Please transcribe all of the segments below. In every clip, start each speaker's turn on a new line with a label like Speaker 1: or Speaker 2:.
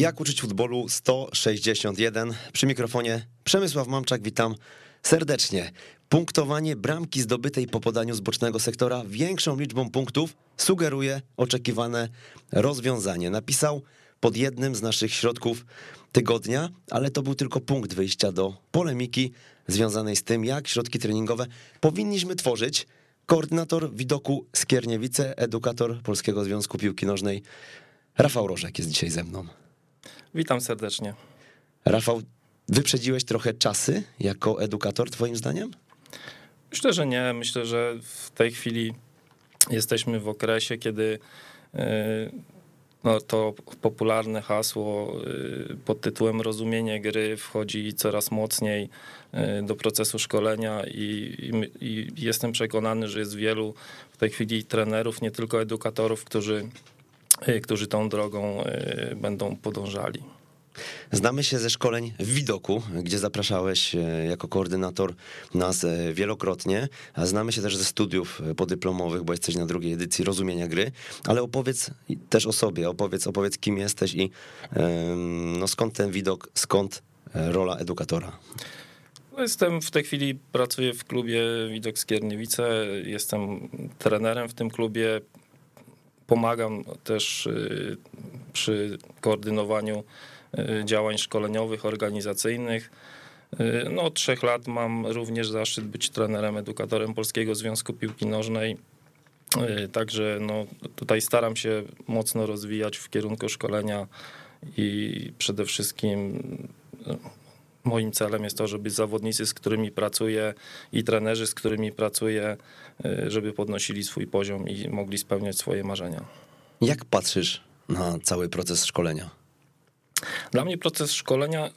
Speaker 1: Jak uczyć futbolu 161. Przy mikrofonie Przemysław Mamczak, witam serdecznie. Punktowanie bramki zdobytej po podaniu z bocznego sektora większą liczbą punktów sugeruje oczekiwane rozwiązanie. Napisał pod jednym z naszych środków tygodnia, ale to był tylko punkt wyjścia do polemiki związanej z tym, jak środki treningowe powinniśmy tworzyć. Koordynator widoku Skierniewice, edukator Polskiego Związku Piłki Nożnej, Rafał Rożek jest dzisiaj ze mną.
Speaker 2: Witam serdecznie.
Speaker 1: Rafał, wyprzedziłeś trochę czasy jako edukator, Twoim zdaniem?
Speaker 2: Myślę, że nie. Myślę, że w tej chwili jesteśmy w okresie, kiedy e, no, to popularne hasło e, pod tytułem rozumienie gry wchodzi coraz mocniej e, do procesu szkolenia i, i, i jestem przekonany, że jest wielu w tej chwili trenerów, nie tylko edukatorów, którzy Y, którzy tą drogą y, będą podążali.
Speaker 1: Znamy się ze szkoleń w Widoku, gdzie zapraszałeś y, jako koordynator nas wielokrotnie, a znamy się też ze studiów podyplomowych, bo jesteś na drugiej edycji rozumienia gry, ale opowiedz też o sobie, opowiedz, opowiedz kim jesteś i no, skąd ten widok, skąd rola edukatora.
Speaker 2: No, jestem w tej chwili, pracuję w klubie Widok Skierniewice, jestem trenerem w tym klubie, Pomagam też y, przy koordynowaniu y, działań szkoleniowych, organizacyjnych. Y, no, od trzech lat mam również zaszczyt być trenerem, edukatorem Polskiego Związku Piłki Nożnej. Także no, tutaj staram się mocno rozwijać w kierunku szkolenia i przede wszystkim moim celem jest to, żeby zawodnicy, z którymi pracuję i trenerzy, z którymi pracuję, żeby podnosili swój poziom i mogli spełniać swoje marzenia.
Speaker 1: Jak patrzysz na cały proces szkolenia?
Speaker 2: Dla mnie proces szkolenia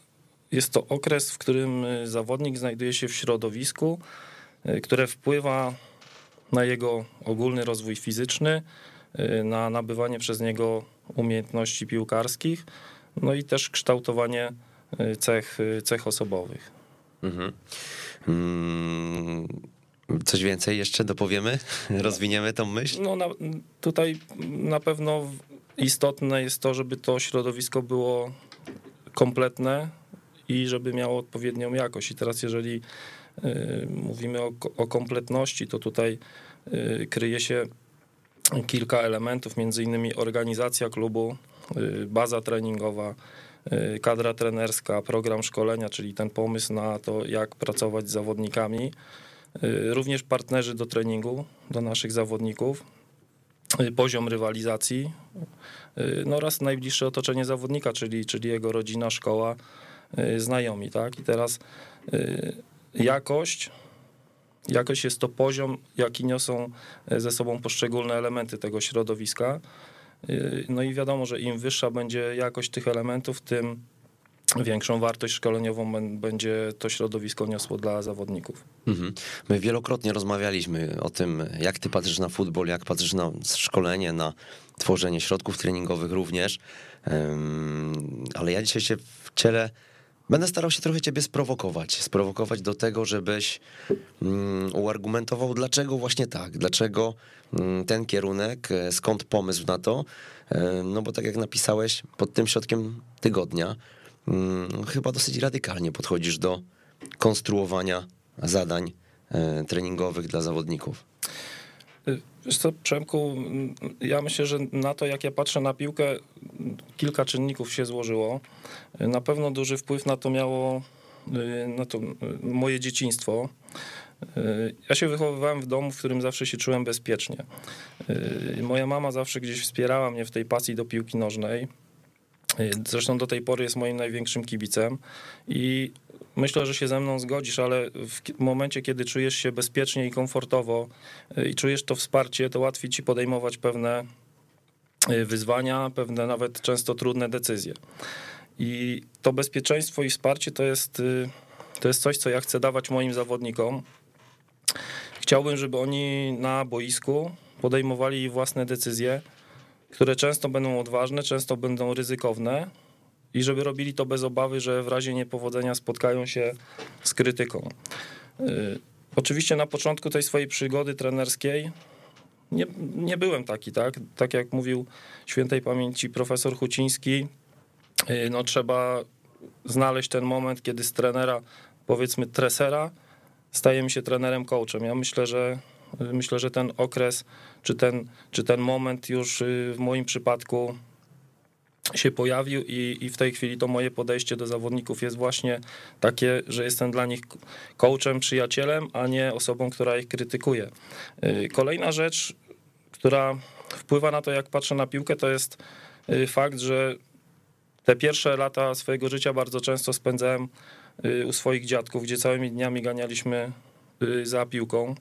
Speaker 2: jest to okres, w którym y, zawodnik znajduje się w środowisku, y, które wpływa na jego ogólny rozwój fizyczny, na nabywanie przez niego umiejętności piłkarskich, no i też kształtowanie cech, cech osobowych. Mhm.
Speaker 1: Mm, coś więcej jeszcze dopowiemy? Rozwiniemy tą myśl?
Speaker 2: No na, tutaj na pewno istotne jest to, żeby to środowisko było kompletne i żeby miało odpowiednią jakość. I teraz jeżeli y, mówimy o, o kompletności, to tutaj y, kryje się kilka elementów, między innymi organizacja klubu, y, baza treningowa, Y, kadra trenerska, program szkolenia, czyli ten pomysł na to, jak pracować z zawodnikami, również partnerzy do treningu, do naszych zawodników, y, poziom rywalizacji, no oraz najbliższe otoczenie zawodnika, czyli, czyli jego rodzina, szkoła, znajomi, tak? I teraz jakość, jakość jest to poziom, jaki niosą ze sobą poszczególne elementy tego środowiska, no i wiadomo, że im wyższa będzie jakość tych elementów, tym większą wartość szkoleniową będzie to środowisko niosło dla zawodników. Mhm.
Speaker 1: My wielokrotnie rozmawialiśmy o tym, jak ty patrzysz na futbol, jak patrzysz na szkolenie, na tworzenie środków treningowych również, ale ja dzisiaj się w ciele Będę starał się trochę ciebie sprowokować, sprowokować do tego, żebyś um, uargumentował, dlaczego właśnie tak, dlaczego um, ten kierunek, e, skąd pomysł na to. E, no bo tak jak napisałeś, pod tym środkiem tygodnia um, chyba dosyć radykalnie podchodzisz do konstruowania zadań e, treningowych dla zawodników.
Speaker 2: Wiesz co, Przemku, ja myślę, że na to, jak ja patrzę na piłkę, kilka czynników się złożyło. Na pewno duży wpływ na to miało na to moje dzieciństwo. Ja się wychowywałem w domu, w którym zawsze się czułem bezpiecznie. Moja mama zawsze gdzieś wspierała mnie w tej pasji do piłki nożnej. Zresztą do tej pory jest moim największym kibicem i myślę, że się ze mną zgodzisz, ale w momencie, kiedy czujesz się bezpiecznie i komfortowo y, i czujesz to wsparcie, to łatwiej ci podejmować pewne y, wyzwania, pewne nawet często trudne decyzje. I to bezpieczeństwo i wsparcie to jest, y, to jest coś, co ja chcę dawać moim zawodnikom. Chciałbym, żeby oni na boisku podejmowali własne decyzje, które często będą odważne, często będą ryzykowne, i żeby robili to bez obawy, że w razie niepowodzenia spotkają się z krytyką. Y, oczywiście na początku tej swojej przygody trenerskiej nie, nie byłem taki, tak? Tak jak mówił świętej pamięci profesor Huciński, y, no trzeba znaleźć ten moment, kiedy z trenera, powiedzmy tresera, stajemy się trenerem coachem. Ja myślę, że myślę, że ten okres, czy ten, czy ten moment już y, w moim przypadku się pojawił i, i w tej chwili to moje podejście do zawodników jest właśnie takie, że jestem dla nich coachem, przyjacielem, a nie osobą, która ich krytykuje. Y, kolejna rzecz, która wpływa na to, jak patrzę na piłkę, to jest y, fakt, że te pierwsze lata swojego życia bardzo często spędzałem u swoich dziadków, gdzie całymi dniami ganialiśmy za piłką.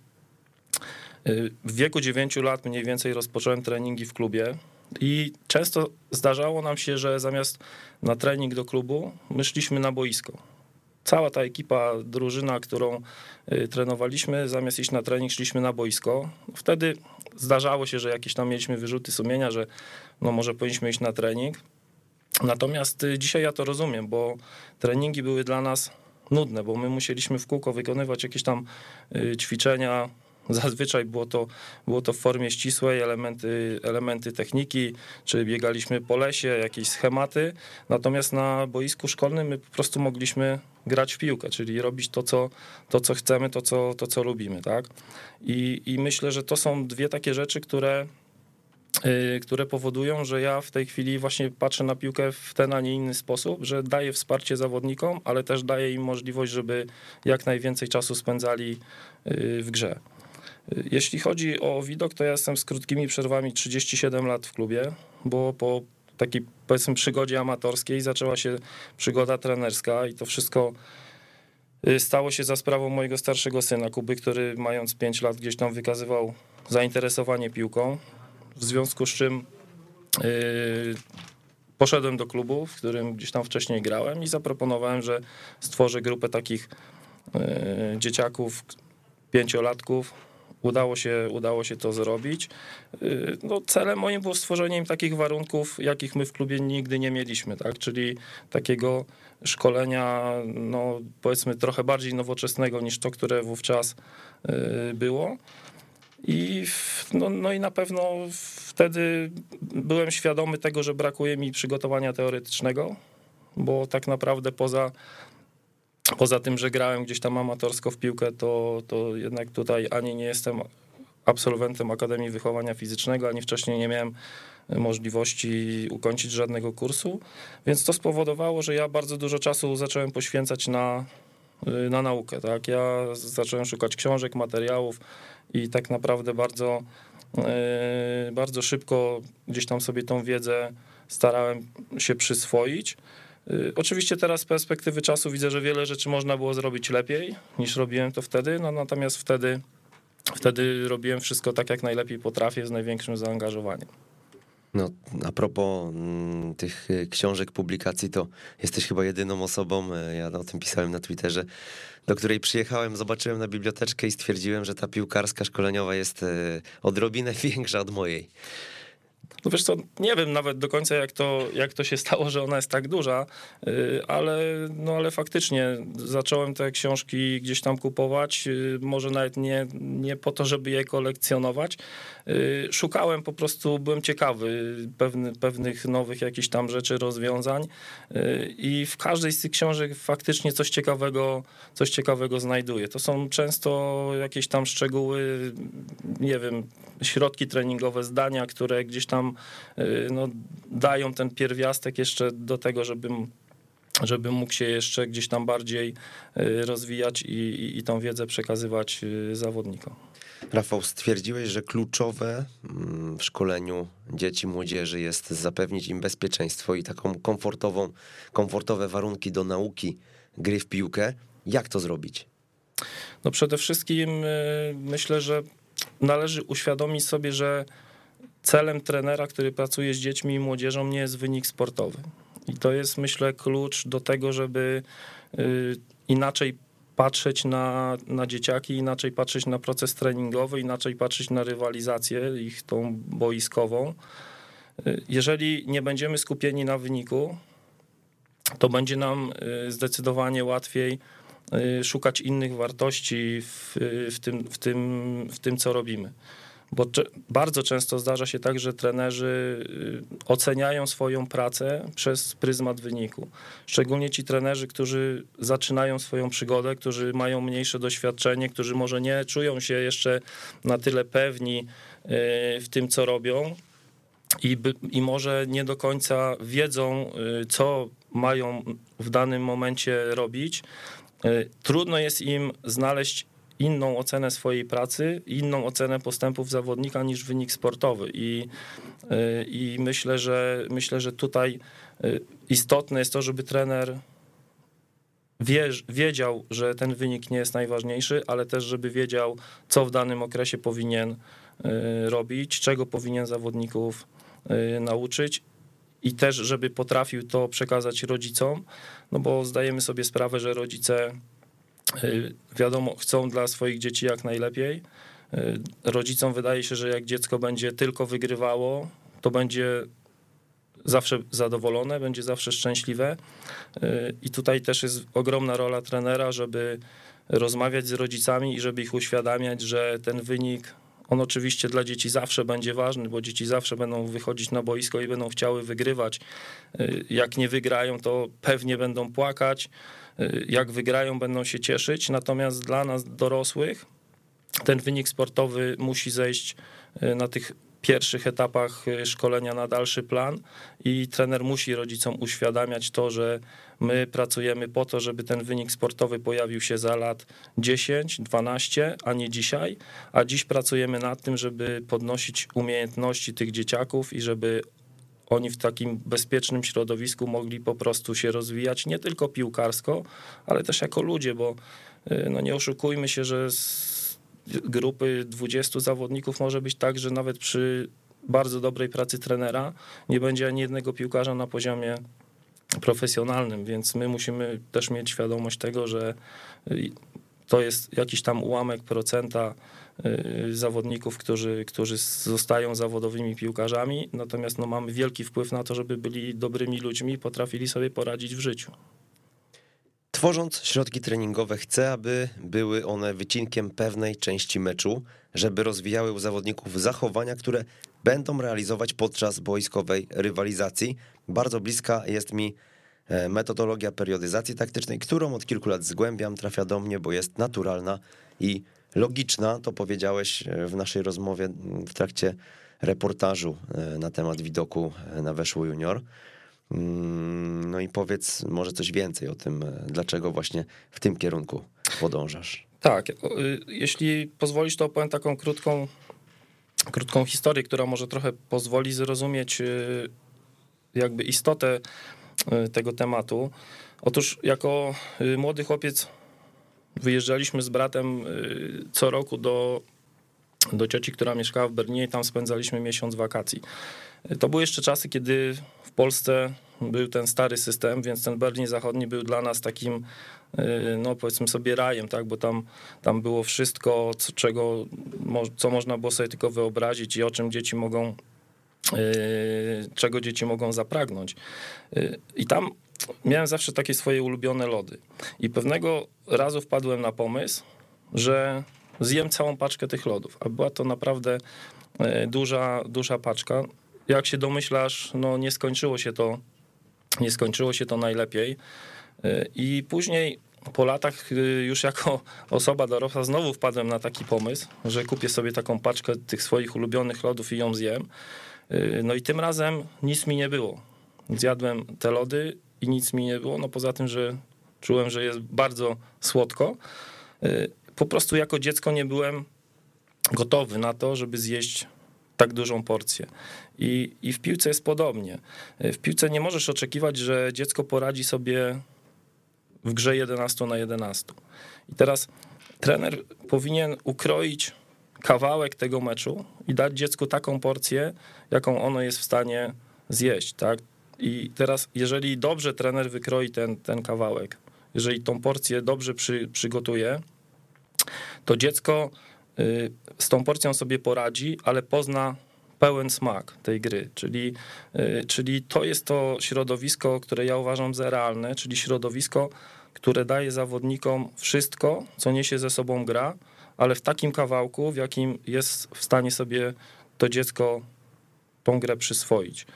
Speaker 2: W wieku 9 lat mniej więcej rozpocząłem treningi w klubie. I często zdarzało nam się, że zamiast na trening do klubu, my szliśmy na boisko. Cała ta ekipa, drużyna, którą y, trenowaliśmy, zamiast iść na trening, szliśmy na boisko. Wtedy zdarzało się, że jakieś tam mieliśmy wyrzuty sumienia, że no może powinniśmy iść na trening. Natomiast y, dzisiaj ja to rozumiem, bo treningi były dla nas nudne, bo my musieliśmy w kółko wykonywać jakieś tam y, ćwiczenia, Zazwyczaj było to, było to w formie ścisłej, elementy, elementy techniki, czy biegaliśmy po lesie, jakieś schematy. Natomiast na boisku szkolnym my po prostu mogliśmy grać w piłkę, czyli robić to, co, to, co chcemy, to co, to, co lubimy. Tak? I, I myślę, że to są dwie takie rzeczy, które y, które powodują, że ja w tej chwili właśnie patrzę na piłkę w ten, a nie inny sposób, że daję wsparcie zawodnikom, ale też daję im możliwość, żeby jak najwięcej czasu spędzali y, w grze. Jeśli chodzi o widok, to ja jestem z krótkimi przerwami 37 lat w klubie, bo po takiej powiedzmy przygodzie amatorskiej zaczęła się przygoda trenerska i to wszystko y, stało się za sprawą mojego starszego syna Kuby, który mając 5 lat gdzieś tam wykazywał zainteresowanie piłką, w związku z czym yy, poszedłem do klubu, w którym gdzieś tam wcześniej grałem i zaproponowałem, że stworzę grupę takich yy, dzieciaków, pięciolatków, Udało się, udało się to zrobić. Y, no, celem moim było stworzenie im takich warunków, jakich my w klubie nigdy nie mieliśmy, tak? czyli takiego szkolenia, no, powiedzmy, trochę bardziej nowoczesnego niż to, które wówczas y, było. I, no, no i na pewno wtedy byłem świadomy tego, że brakuje mi przygotowania teoretycznego, bo tak naprawdę poza Poza tym, że grałem gdzieś tam amatorsko w piłkę, to, to jednak tutaj ani nie jestem absolwentem Akademii Wychowania Fizycznego, ani wcześniej nie miałem możliwości ukończyć żadnego kursu, więc to spowodowało, że ja bardzo dużo czasu zacząłem poświęcać na, na naukę. Tak? Ja zacząłem szukać książek, materiałów i tak naprawdę bardzo, e, bardzo szybko gdzieś tam sobie tą wiedzę starałem się przyswoić. Y, oczywiście teraz z perspektywy czasu widzę, że wiele rzeczy można było zrobić lepiej niż robiłem to wtedy, no natomiast wtedy, wtedy robiłem wszystko tak, jak najlepiej potrafię, z największym zaangażowaniem.
Speaker 1: No, a propos mm, tych y, książek, publikacji, to jesteś chyba jedyną osobą, y, ja o tym pisałem na Twitterze, do której przyjechałem, zobaczyłem na biblioteczkę i stwierdziłem, że ta piłkarska szkoleniowa jest odrobinę większa od mojej.
Speaker 2: No wiesz co, nie wiem nawet do końca jak to, jak to się stało, że ona jest tak duża, y, ale, no ale faktycznie zacząłem te książki gdzieś tam kupować, y, może nawet nie, nie po to, żeby je kolekcjonować. Y, szukałem po prostu, byłem ciekawy pewny, pewnych nowych jakichś tam rzeczy, rozwiązań i w każdej z tych książek faktycznie coś ciekawego, coś ciekawego znajduję. To są często jakieś tam szczegóły, nie wiem, środki treningowe, zdania, które gdzieś tam y, no, dają ten pierwiastek jeszcze do tego, żebym żeby mógł się jeszcze gdzieś tam bardziej y, rozwijać i, i, i tą wiedzę przekazywać y, zawodnikom.
Speaker 1: Rafał, stwierdziłeś, że kluczowe mm, w szkoleniu dzieci, młodzieży jest zapewnić im bezpieczeństwo i taką komfortową, komfortowe warunki do nauki gry w piłkę. Jak to zrobić?
Speaker 2: No przede wszystkim myślę, że należy uświadomić sobie, że celem trenera, który pracuje z dziećmi i młodzieżą, nie jest wynik sportowy. I to jest, myślę, klucz do tego, żeby y, inaczej patrzeć na, na dzieciaki, inaczej patrzeć na proces treningowy, inaczej patrzeć na rywalizację, ich tą boiskową. Y, jeżeli nie będziemy skupieni na wyniku, to będzie nam y, zdecydowanie łatwiej szukać innych wartości w, w, tym, w, tym, w tym, co robimy. Bo bardzo często zdarza się tak, że trenerzy y, oceniają swoją pracę przez pryzmat wyniku. Szczególnie ci trenerzy, którzy zaczynają swoją przygodę, którzy mają mniejsze doświadczenie, którzy może nie czują się jeszcze na tyle pewni y, w tym, co robią. I, by, I może nie do końca wiedzą, y, co mają w danym momencie robić. Trudno jest im znaleźć inną ocenę swojej pracy, inną ocenę postępów zawodnika niż wynik sportowy. I, y, i myślę, że myślę, że tutaj y, istotne jest to, żeby trener wiedział, że ten wynik nie jest najważniejszy, ale też, żeby wiedział, co w danym okresie powinien y, robić, czego powinien zawodników nauczyć i też, żeby potrafił to przekazać rodzicom, no bo zdajemy sobie sprawę, że rodzice wiadomo, chcą dla swoich dzieci jak najlepiej. Y, rodzicom wydaje się, że jak dziecko będzie tylko wygrywało, to będzie zawsze zadowolone, będzie zawsze szczęśliwe. Y, I tutaj też jest ogromna rola trenera, żeby rozmawiać z rodzicami i żeby ich uświadamiać, że ten wynik, on oczywiście dla dzieci zawsze będzie ważny, bo dzieci zawsze będą wychodzić na boisko i będą chciały wygrywać. Jak nie wygrają, to pewnie będą płakać Y, jak wygrają, będą się cieszyć. Natomiast dla nas dorosłych ten wynik sportowy musi zejść y, na tych pierwszych etapach y, szkolenia na dalszy plan i trener musi rodzicom uświadamiać to, że my pracujemy po to, żeby ten wynik sportowy pojawił się za lat 10, 12, a nie dzisiaj, a dziś pracujemy nad tym, żeby podnosić umiejętności tych dzieciaków i żeby oni w takim bezpiecznym środowisku mogli po prostu się rozwijać nie tylko piłkarsko, ale też jako ludzie, bo y, no nie oszukujmy się, że z grupy 20 zawodników może być tak, że nawet przy bardzo dobrej pracy trenera nie będzie ani jednego piłkarza na poziomie profesjonalnym, więc my musimy też mieć świadomość tego, że y, to jest jakiś tam ułamek procenta zawodników, którzy, którzy zostają zawodowymi piłkarzami, natomiast no, mamy wielki wpływ na to, żeby byli dobrymi ludźmi i potrafili sobie poradzić w życiu.
Speaker 1: Tworząc środki treningowe, chcę, aby były one wycinkiem pewnej części meczu, żeby rozwijały u zawodników zachowania, które będą realizować podczas boiskowej rywalizacji. Bardzo bliska jest mi E, metodologia periodyzacji taktycznej, którą od kilku lat zgłębiam, trafia do mnie, bo jest naturalna i logiczna. To powiedziałeś e, w naszej rozmowie w trakcie reportażu e, na temat widoku na Weszło Junior. Mm, no i powiedz może coś więcej o tym, dlaczego właśnie w tym kierunku podążasz.
Speaker 2: Tak, jeśli pozwolisz, to opowiem taką krótką, krótką historię, która może trochę pozwoli zrozumieć jakby istotę E, tego tematu. Otóż jako e, młody chłopiec wyjeżdżaliśmy z bratem e, co roku do, do cioci, która mieszkała w Berlinie i tam spędzaliśmy miesiąc wakacji. To były jeszcze czasy, kiedy w Polsce był ten stary system, więc ten Berlin Zachodni był dla nas takim, no powiedzmy sobie rajem, tak, bo tam, tam było wszystko, co, czego, co można było sobie tylko wyobrazić i o czym dzieci mogą Y, czego dzieci mogą zapragnąć. Y, I tam miałem zawsze takie swoje ulubione lody. I pewnego razu wpadłem na pomysł, że zjem całą paczkę tych lodów, a była to naprawdę y, duża, duża paczka. Jak się domyślasz, no nie skończyło się to, nie skończyło się to najlepiej. I później po latach już jako osoba dorosła znowu wpadłem na taki pomysł, że kupię sobie taką paczkę tych swoich ulubionych lodów i ją zjem. No i tym razem nic mi nie było. Zjadłem te lody i nic mi nie było, no poza tym, że czułem, że jest bardzo słodko. Y, po prostu jako dziecko nie byłem gotowy na to, żeby zjeść tak dużą porcję. I, I w piłce jest podobnie. Y, w piłce nie możesz oczekiwać, że dziecko poradzi sobie w grze 11 na 11. I teraz trener powinien ukroić kawałek tego meczu i dać dziecku taką porcję, jaką ono jest w stanie zjeść, tak? I teraz, jeżeli dobrze trener wykroi ten, ten kawałek, jeżeli tą porcję dobrze przy, przygotuje, to dziecko y, z tą porcją sobie poradzi, ale pozna pełen smak tej gry, czyli, y, czyli to jest to środowisko, które ja uważam za realne, czyli środowisko, które daje zawodnikom wszystko, co niesie ze sobą gra, ale w takim kawałku, w jakim jest w stanie sobie to dziecko tą grę przyswoić.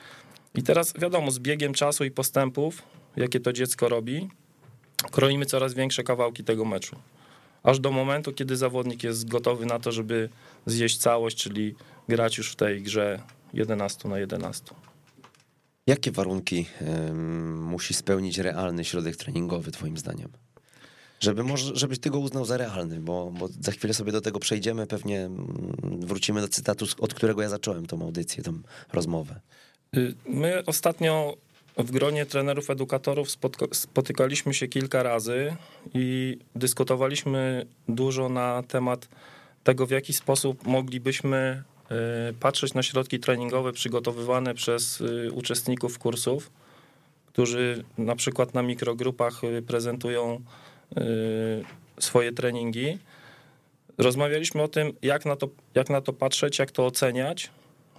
Speaker 2: I teraz wiadomo, z biegiem czasu i postępów, jakie to dziecko robi, kroimy coraz większe kawałki tego meczu. Aż do momentu, kiedy zawodnik jest gotowy na to, żeby zjeść całość, czyli grać już w tej grze 11 na 11.
Speaker 1: Jakie warunki musi spełnić realny środek treningowy, Twoim zdaniem? Żeby może, żebyś ty go uznał za realny, bo, bo za chwilę sobie do tego przejdziemy, pewnie mm, wrócimy do cytatu, od którego ja zacząłem tą audycję, tą rozmowę.
Speaker 2: Y, my ostatnio w gronie trenerów, edukatorów spotykaliśmy się kilka razy i dyskutowaliśmy dużo na temat tego, w jaki sposób moglibyśmy y, patrzeć na środki treningowe przygotowywane przez y, uczestników kursów, którzy na przykład na mikrogrupach prezentują swoje treningi. Rozmawialiśmy o tym, jak na to, jak na to patrzeć, jak to oceniać,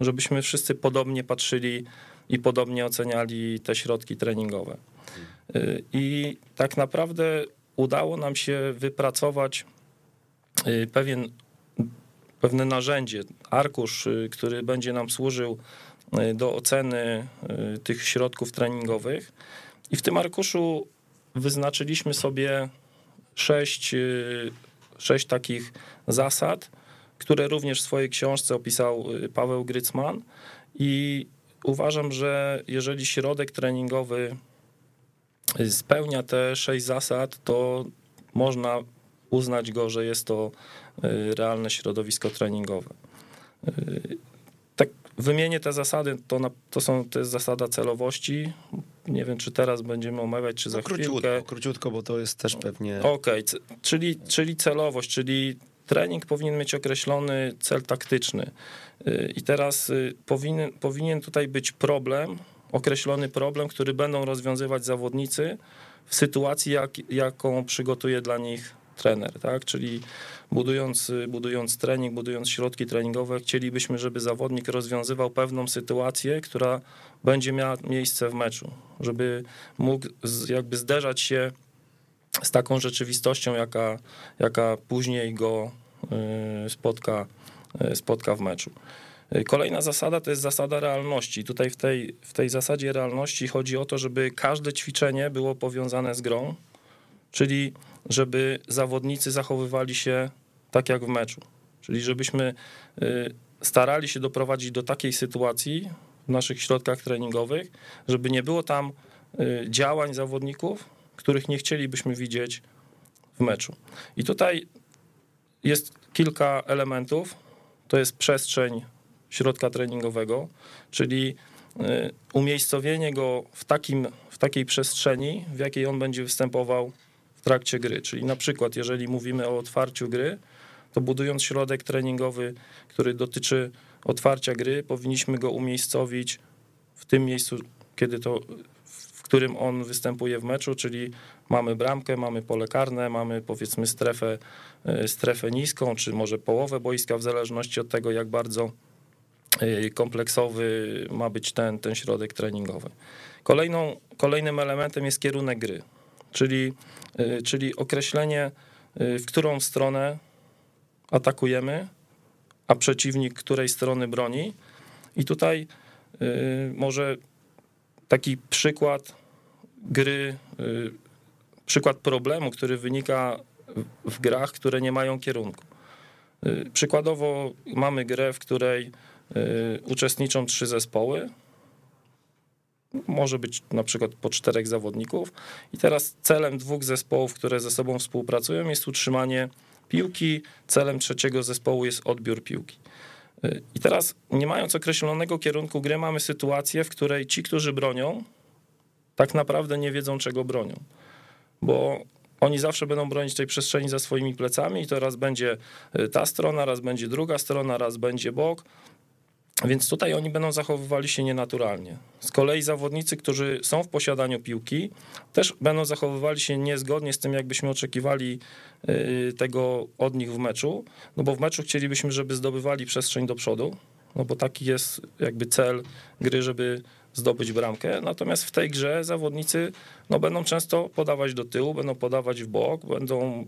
Speaker 2: żebyśmy wszyscy podobnie patrzyli i podobnie oceniali te środki treningowe. Y, I tak naprawdę udało nam się wypracować y, pewien, pewne narzędzie, arkusz, y, który będzie nam służył do oceny tych środków treningowych. I w tym arkuszu wyznaczyliśmy sobie sześć, sześć takich zasad, które również w swojej książce opisał y, Paweł Grycman i uważam, że jeżeli środek treningowy y, spełnia te sześć zasad, to można uznać go, że jest to y, realne środowisko treningowe. Tak wymienię te zasady, to, na, to, są, to jest zasada celowości. Nie wiem, czy teraz będziemy omawiać, czy za no,
Speaker 1: króciutko,
Speaker 2: chwilkę.
Speaker 1: Króciutko, bo to jest też pewnie...
Speaker 2: Okej, okay, czyli, czyli celowość, czyli trening powinien mieć określony cel taktyczny. Y, I teraz y, powinien, powinien tutaj być problem, określony problem, który będą rozwiązywać zawodnicy w sytuacji, jak, jaką przygotuje dla nich trener, tak? Czyli budując, y, budując trening, budując środki treningowe, chcielibyśmy, żeby zawodnik rozwiązywał pewną sytuację, która będzie miała miejsce w meczu, żeby mógł jakby zderzać się z taką rzeczywistością, jaka, jaka później go y, spotka, y, spotka w meczu. Y, kolejna zasada to jest zasada realności. Tutaj w tej, w tej zasadzie realności chodzi o to, żeby każde ćwiczenie było powiązane z grą, czyli żeby zawodnicy zachowywali się tak jak w meczu. Czyli żebyśmy starali się doprowadzić do takiej sytuacji w naszych środkach treningowych, żeby nie było tam działań zawodników, których nie chcielibyśmy widzieć w meczu. I tutaj jest kilka elementów. To jest przestrzeń środka treningowego, czyli y, umiejscowienie go w, takim, w takiej przestrzeni, w jakiej on będzie występował w trakcie gry. Czyli na przykład, jeżeli mówimy o otwarciu gry, to budując środek treningowy, który dotyczy otwarcia gry, powinniśmy go umiejscowić w tym miejscu, kiedy to którym on występuje w meczu, czyli mamy bramkę, mamy pole karne, mamy powiedzmy strefę, e, strefę niską, czy może połowę boiska, w zależności od tego, jak bardzo e, kompleksowy ma być ten, ten środek treningowy. Kolejną, kolejnym elementem jest kierunek gry, czyli, e, czyli określenie, w którą stronę atakujemy, a przeciwnik której strony broni. I tutaj może taki przykład gry, y, przykład problemu, który wynika w grach, które nie mają kierunku. Y, przykładowo mamy grę, w której y, uczestniczą trzy zespoły. Może być na przykład po czterech zawodników. I teraz celem dwóch zespołów, które ze sobą współpracują, jest utrzymanie piłki. Celem trzeciego zespołu jest odbiór piłki. I teraz, nie mając określonego kierunku gry, mamy sytuację, w której ci, którzy bronią, tak naprawdę nie wiedzą, czego bronią. Bo oni zawsze będą bronić tej przestrzeni za swoimi plecami i to raz będzie y, ta strona, raz będzie druga strona, raz będzie bok. Więc tutaj oni będą zachowywali się nienaturalnie. Z kolei zawodnicy, którzy są w posiadaniu piłki, też będą zachowywali się niezgodnie z tym, jakbyśmy oczekiwali y, tego od nich w meczu. No bo w meczu chcielibyśmy, żeby zdobywali przestrzeń do przodu, no bo taki jest jakby cel gry, żeby zdobyć bramkę. Natomiast w tej grze zawodnicy no, będą często podawać do tyłu, będą podawać w bok, będą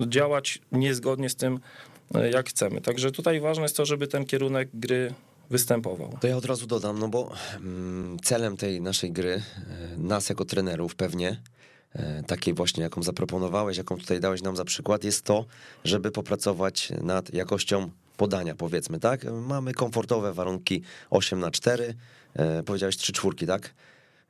Speaker 2: działać niezgodnie z tym, jak chcemy. Także tutaj ważne jest to, żeby ten kierunek gry występował.
Speaker 1: To ja od razu dodam, no bo mm, celem tej naszej gry, e, nas jako trenerów pewnie, e, takiej właśnie, jaką zaproponowałeś, jaką tutaj dałeś nam za przykład, jest to, żeby popracować nad jakością podania, powiedzmy, tak? Mamy komfortowe warunki 8 na 4 e, powiedziałeś 3 czwórki, tak?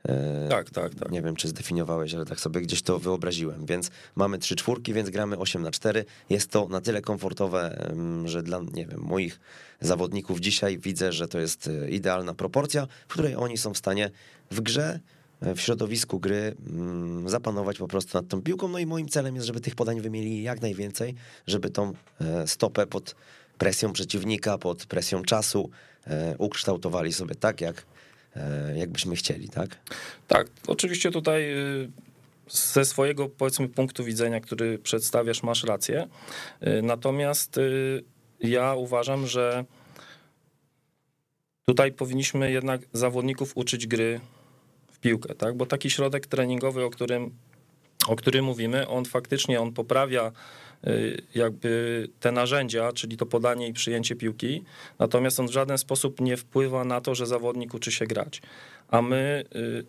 Speaker 1: E,
Speaker 2: Tak, tak, tak.
Speaker 1: Nie wiem, czy zdefiniowałeś, ale tak sobie gdzieś to wyobraziłem. Więc mamy trzy czwórki, więc gramy 8 na 4. Jest to na tyle komfortowe, że dla, nie wiem, moich zawodników dzisiaj widzę, że to jest e, idealna proporcja, w której oni są w stanie w grze, e, w środowisku gry mm, zapanować po prostu nad tą piłką. No i moim celem jest, żeby tych podań wymieli jak najwięcej, żeby tą stopę pod presją przeciwnika, pod presją czasu ukształtowali sobie tak, jak, jakbyśmy chcieli, tak?
Speaker 2: Tak, oczywiście tutaj y, ze swojego powiedzmy punktu widzenia, który przedstawiasz, masz rację. Y, Natomiast y, ja uważam, że tutaj powinniśmy jednak zawodników uczyć gry w piłkę, tak? Bo taki środek treningowy, o którym, o którym mówimy, on faktycznie on poprawia jakby te narzędzia, czyli to podanie i przyjęcie piłki, natomiast on w żaden sposób nie wpływa na to, że zawodnik uczy się grać. A my y,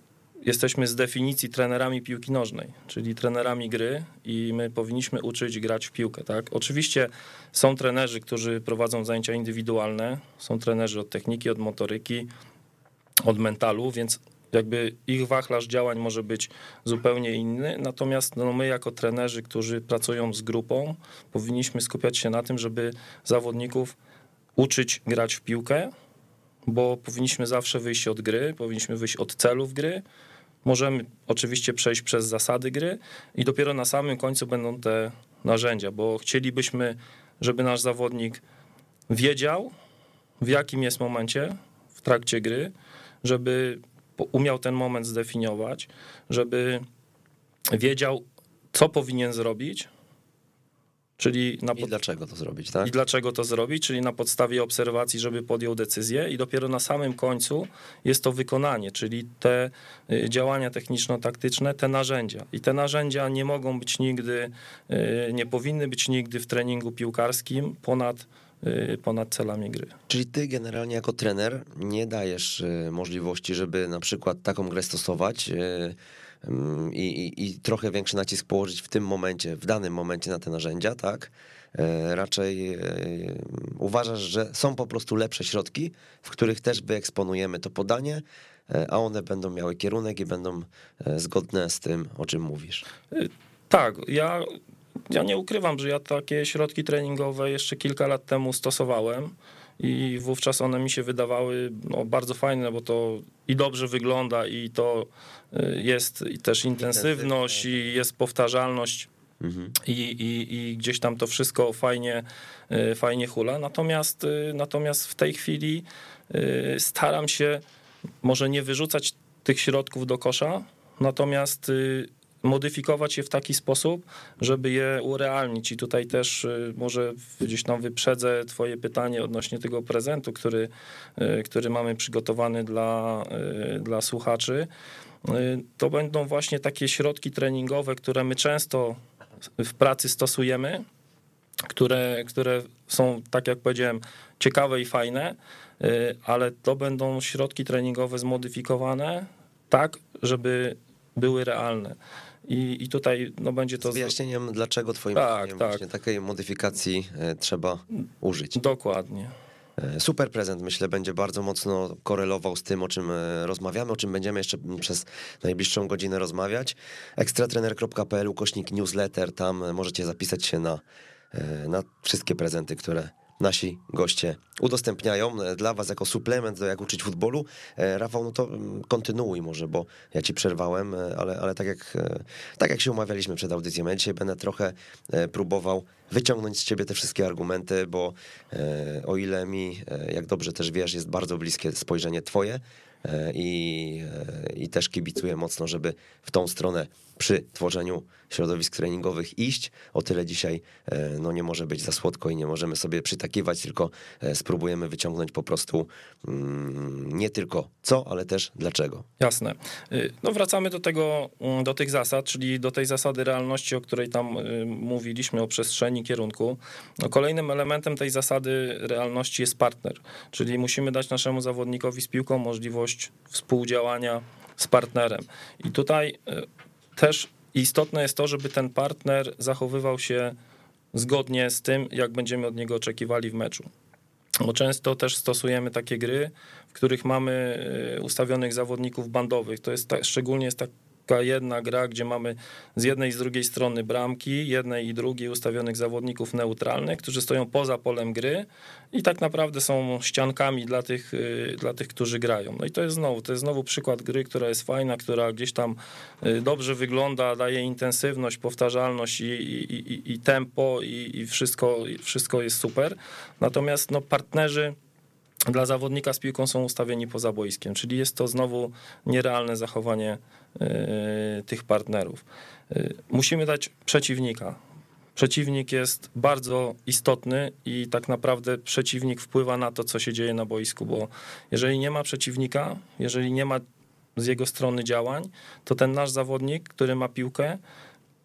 Speaker 2: jesteśmy z definicji trenerami piłki nożnej, czyli trenerami gry i my powinniśmy uczyć grać w piłkę, tak? Oczywiście są trenerzy, którzy prowadzą zajęcia indywidualne, są trenerzy od techniki, od motoryki, od mentalu, więc jakby ich wachlarz działań może być zupełnie inny, natomiast no, my jako trenerzy, którzy pracują z grupą, powinniśmy skupiać się na tym, żeby zawodników uczyć grać w piłkę, bo powinniśmy zawsze wyjść od gry, powinniśmy wyjść od celów gry. Możemy oczywiście przejść przez zasady gry i dopiero na samym końcu będą te narzędzia, bo chcielibyśmy, żeby nasz zawodnik wiedział, w jakim jest momencie w trakcie gry, żeby umiał ten moment zdefiniować, żeby wiedział, co powinien zrobić, czyli na
Speaker 1: I
Speaker 2: pod-
Speaker 1: dlaczego to zrobić, tak?
Speaker 2: i dlaczego to zrobić, czyli na podstawie obserwacji, żeby podjął decyzję i dopiero na samym końcu jest to wykonanie, czyli te y, działania techniczno-taktyczne, te narzędzia. I te narzędzia nie mogą być nigdy, y, nie powinny być nigdy w treningu piłkarskim ponad, ponad celami gry.
Speaker 1: Czyli ty generalnie jako trener nie dajesz y, możliwości, żeby na przykład taką grę stosować y, ym, i, i, i trochę większy nacisk położyć w tym momencie, w danym momencie na te narzędzia, tak? Raczej y, uważasz, że są po prostu lepsze środki, w których też wyeksponujemy to podanie, a one będą miały kierunek i będą zgodne z tym, o czym mówisz.
Speaker 2: Tak, ja, ja nie ukrywam, że ja takie środki treningowe jeszcze kilka lat temu stosowałem i wówczas one mi się wydawały no, bardzo fajne, bo to i dobrze wygląda i to y, jest i też intensywność i jest powtarzalność
Speaker 1: Mhm.
Speaker 2: i, i, i gdzieś tam to wszystko fajnie, y, fajnie hula. Natomiast, y, natomiast w tej chwili staram się może nie wyrzucać tych środków do kosza, natomiast modyfikować je w taki sposób, żeby je urealnić. I tutaj też y, może gdzieś tam wyprzedzę twoje pytanie odnośnie tego prezentu, który, y, który mamy przygotowany dla, y, dla słuchaczy. To będą właśnie takie środki treningowe, które my często w pracy stosujemy, które, które są, tak jak powiedziałem, ciekawe i fajne, ale to będą środki treningowe zmodyfikowane tak, żeby były realne. I, i tutaj no, będzie to.
Speaker 1: Z wyjaśnieniem, dlaczego twoim
Speaker 2: Tak, tak.
Speaker 1: właśnie takiej modyfikacji e, trzeba użyć.
Speaker 2: Dokładnie.
Speaker 1: E, Super prezent, myślę, będzie bardzo mocno korelował z tym, o czym e, rozmawiamy, o czym będziemy jeszcze przez najbliższą godzinę rozmawiać. ekstratrener.pl, ukośnik newsletter, tam możecie zapisać się na, na wszystkie prezenty, które nasi goście udostępniają dla was jako suplement do jak uczyć futbolu. E, Rafał, no to mm, kontynuuj może, bo ja ci przerwałem, e, ale, ale tak, jak, e, tak jak się umawialiśmy przed audycją, ja dzisiaj będę trochę próbował wyciągnąć z ciebie te wszystkie argumenty, bo o ile mi, jak dobrze też wiesz, jest bardzo bliskie spojrzenie twoje i, i też kibicuję mocno, żeby w tą stronę przy tworzeniu środowisk treningowych iść. O tyle dzisiaj e, no, nie może być za słodko i nie możemy sobie przytakiwać, tylko spróbujemy wyciągnąć po prostu mm, nie tylko co, ale też dlaczego.
Speaker 2: Jasne. Y, no wracamy do tego, mm, do tych zasad, czyli do tej zasady realności, o której tam y, mówiliśmy, o przestrzeni, kierunku. No, kolejnym elementem tej zasady realności jest partner, czyli musimy dać naszemu zawodnikowi z piłką możliwość współdziałania z partnerem. I tutaj y, też istotne jest to, żeby ten partner zachowywał się zgodnie z tym, jak będziemy od niego oczekiwali w meczu. Bo często też stosujemy takie gry, w których mamy ustawionych zawodników bandowych. To jest ta, szczególnie jest tak taka jedna gra, gdzie mamy z jednej i z drugiej strony bramki, jednej i drugiej ustawionych zawodników neutralnych, którzy stoją poza polem gry i tak naprawdę są ściankami dla tych, y, dla tych, którzy grają. No i to jest znowu, to jest znowu przykład gry, która jest fajna, która gdzieś tam y, dobrze wygląda, daje intensywność, powtarzalność i, i, i, i tempo i, i wszystko, wszystko jest super. Natomiast no, partnerzy dla zawodnika z piłką są ustawieni poza boiskiem, czyli jest to znowu nierealne zachowanie y, tych partnerów. Y, musimy dać przeciwnika. Przeciwnik jest bardzo istotny i tak naprawdę przeciwnik wpływa na to, co się dzieje na boisku, bo jeżeli nie ma przeciwnika, jeżeli nie ma z jego strony działań, to ten nasz zawodnik, który ma piłkę,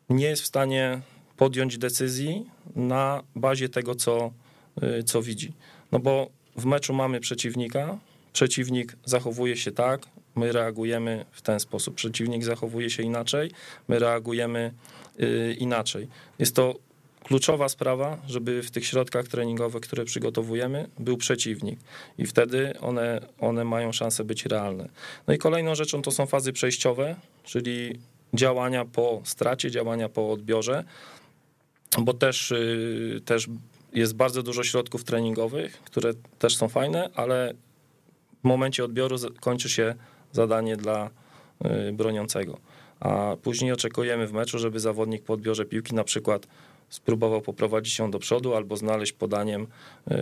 Speaker 2: nie jest w stanie podjąć decyzji na bazie tego, co, y, co widzi. No bo w meczu mamy przeciwnika, przeciwnik zachowuje się tak, my reagujemy w ten sposób. Przeciwnik zachowuje się inaczej, my reagujemy yy, inaczej. Jest to kluczowa sprawa, żeby w tych środkach treningowych, które przygotowujemy, był przeciwnik i wtedy one, one mają szansę być realne. No i kolejną rzeczą to są fazy przejściowe, czyli działania po stracie, działania po odbiorze, bo też, yy, też jest bardzo dużo środków treningowych, które też są fajne, ale w momencie odbioru kończy się zadanie dla y, broniącego. A później oczekujemy w meczu, żeby zawodnik po odbiorze piłki na przykład spróbował poprowadzić ją do przodu albo znaleźć podaniem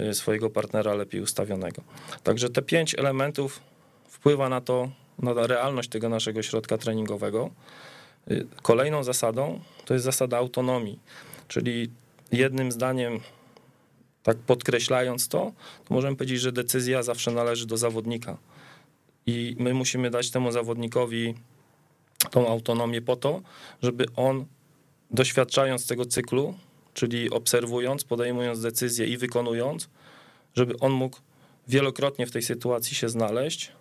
Speaker 2: y, swojego partnera lepiej ustawionego. Także te pięć elementów wpływa na to, na realność tego naszego środka treningowego. Y, kolejną zasadą to jest zasada autonomii, czyli jednym zdaniem tak podkreślając to, to możemy powiedzieć, że decyzja zawsze należy do zawodnika. I my musimy dać temu zawodnikowi tą autonomię po to, żeby on doświadczając tego cyklu, czyli obserwując, podejmując decyzje i wykonując, żeby on mógł wielokrotnie w tej sytuacji się znaleźć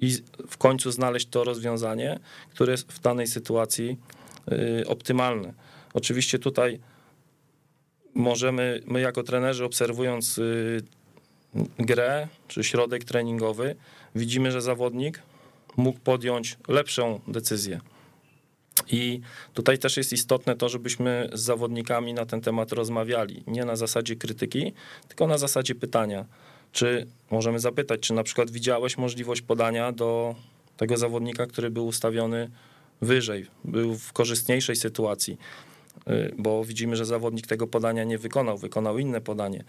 Speaker 2: i w końcu znaleźć to rozwiązanie, które jest w danej sytuacji y, optymalne. Oczywiście tutaj możemy, my jako trenerzy obserwując y, grę czy środek treningowy, widzimy, że zawodnik mógł podjąć lepszą decyzję. I tutaj też jest istotne to, żebyśmy z zawodnikami na ten temat rozmawiali. Nie na zasadzie krytyki, tylko na zasadzie pytania. Czy możemy zapytać, czy na przykład widziałeś możliwość podania do tego zawodnika, który był ustawiony wyżej, był w korzystniejszej sytuacji. Y, bo widzimy, że zawodnik tego podania nie wykonał, wykonał inne podanie.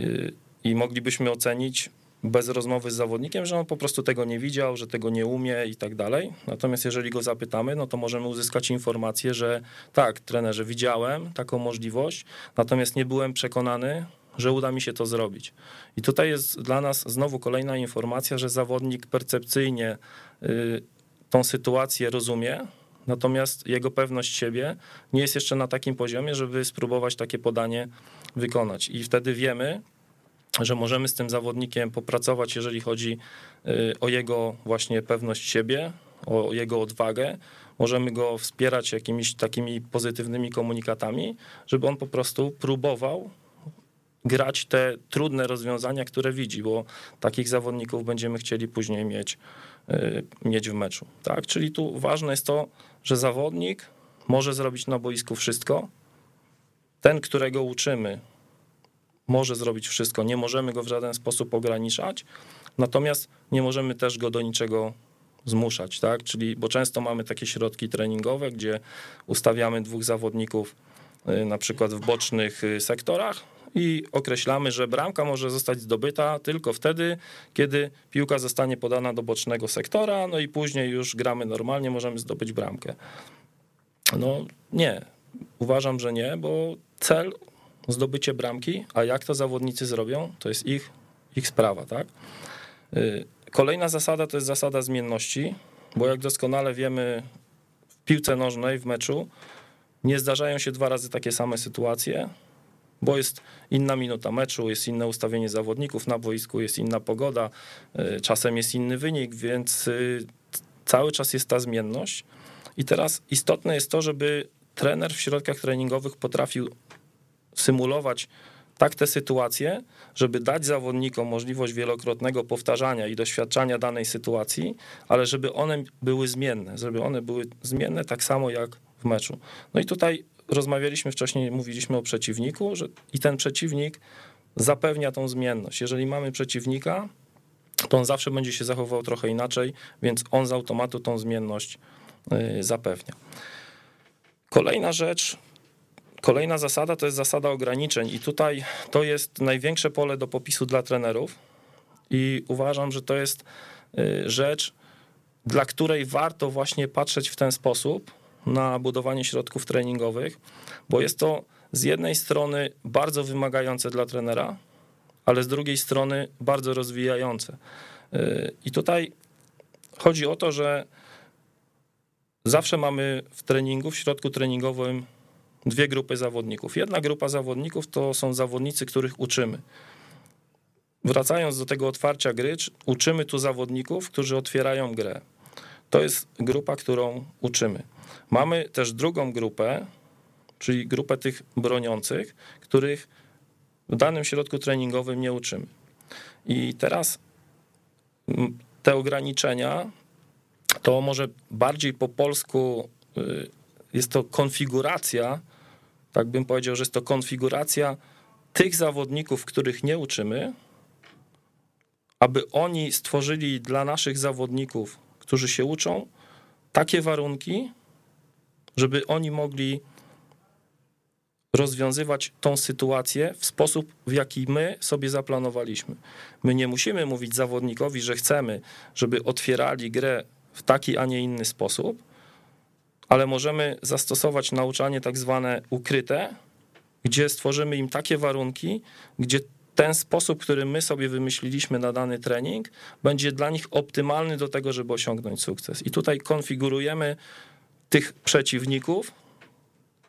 Speaker 2: Y, I moglibyśmy ocenić bez rozmowy z zawodnikiem, że on po prostu tego nie widział, że tego nie umie i tak dalej. Natomiast jeżeli go zapytamy, no to możemy uzyskać informację, że tak, trenerze, widziałem taką możliwość, natomiast nie byłem przekonany, że uda mi się to zrobić. I tutaj jest dla nas znowu kolejna informacja, że zawodnik percepcyjnie y, tą sytuację rozumie, Natomiast jego pewność siebie nie jest jeszcze na takim poziomie, żeby spróbować takie podanie wykonać. I wtedy wiemy, że możemy z tym zawodnikiem popracować, jeżeli chodzi y, o jego właśnie pewność siebie, o jego odwagę. Możemy go wspierać jakimiś takimi pozytywnymi komunikatami, żeby on po prostu próbował grać te trudne rozwiązania, które widzi, bo takich zawodników będziemy chcieli później mieć, mieć w meczu. Tak? Czyli tu ważne jest to, że zawodnik może zrobić na boisku wszystko. Ten, którego uczymy, może zrobić wszystko. Nie możemy go w żaden sposób ograniczać, natomiast nie możemy też go do niczego zmuszać, tak? Czyli, bo często mamy takie środki treningowe, gdzie ustawiamy dwóch zawodników y, na przykład w bocznych y, sektorach i określamy, że bramka może zostać zdobyta tylko wtedy, kiedy piłka zostanie podana do bocznego sektora, no i później już gramy normalnie, możemy zdobyć bramkę. No nie, uważam, że nie, bo cel zdobycie bramki, a jak to zawodnicy zrobią, to jest ich, ich sprawa, tak? Y, kolejna zasada to jest zasada zmienności, bo jak doskonale wiemy w piłce nożnej, w meczu, nie zdarzają się dwa razy takie same sytuacje, bo jest inna minuta meczu, jest inne ustawienie zawodników na boisku, jest inna pogoda, y, czasem jest inny wynik, więc y, cały czas jest ta zmienność. I teraz istotne jest to, żeby trener w środkach treningowych potrafił symulować tak te sytuacje, żeby dać zawodnikom możliwość wielokrotnego powtarzania i doświadczania danej sytuacji, ale żeby one były zmienne, żeby one były zmienne tak samo jak w meczu. No i tutaj rozmawialiśmy wcześniej, mówiliśmy o przeciwniku, że i ten przeciwnik zapewnia tą zmienność. Jeżeli mamy przeciwnika, to on zawsze będzie się zachował trochę inaczej, więc on z automatu tą zmienność y, zapewnia. Kolejna rzecz, kolejna zasada to jest zasada ograniczeń, i tutaj to jest największe pole do popisu dla trenerów. I uważam, że to jest y, rzecz, dla której warto właśnie patrzeć w ten sposób na budowanie środków treningowych, bo jest to z jednej strony bardzo wymagające dla trenera, ale z drugiej strony bardzo rozwijające. Y, I tutaj chodzi o to, że zawsze mamy w treningu, w środku treningowym dwie grupy zawodników. Jedna grupa zawodników to są zawodnicy, których uczymy. Wracając do tego otwarcia gry, uczymy tu zawodników, którzy otwierają grę. To jest grupa, którą uczymy. Mamy też drugą grupę, czyli grupę tych broniących, których w danym środku treningowym nie uczymy. I teraz te ograniczenia to może bardziej po polsku y, jest to konfiguracja, tak bym powiedział, że jest to konfiguracja tych zawodników, których nie uczymy, aby oni stworzyli dla naszych zawodników, którzy się uczą, takie warunki, żeby oni mogli rozwiązywać tą sytuację w sposób, w jaki my sobie zaplanowaliśmy. My nie musimy mówić zawodnikowi, że chcemy, żeby otwierali grę w taki, a nie inny sposób, ale możemy zastosować nauczanie tak zwane ukryte, gdzie stworzymy im takie warunki, gdzie ten sposób, który my sobie wymyśliliśmy na dany trening, będzie dla nich optymalny do tego, żeby osiągnąć sukces. I tutaj konfigurujemy tych przeciwników,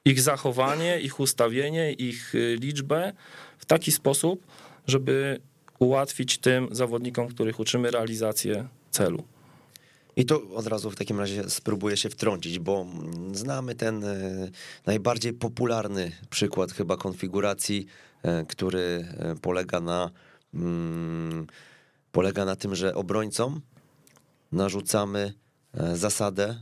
Speaker 2: ich zachowanie, ich ustawienie, ich y, liczbę w taki sposób, żeby ułatwić tym zawodnikom, których uczymy realizację celu.
Speaker 1: I to od razu w takim razie spróbuję się wtrącić, bo znamy ten e, najbardziej popularny przykład chyba konfiguracji, e, który polega na, mm, polega na tym, że obrońcom narzucamy zasadę,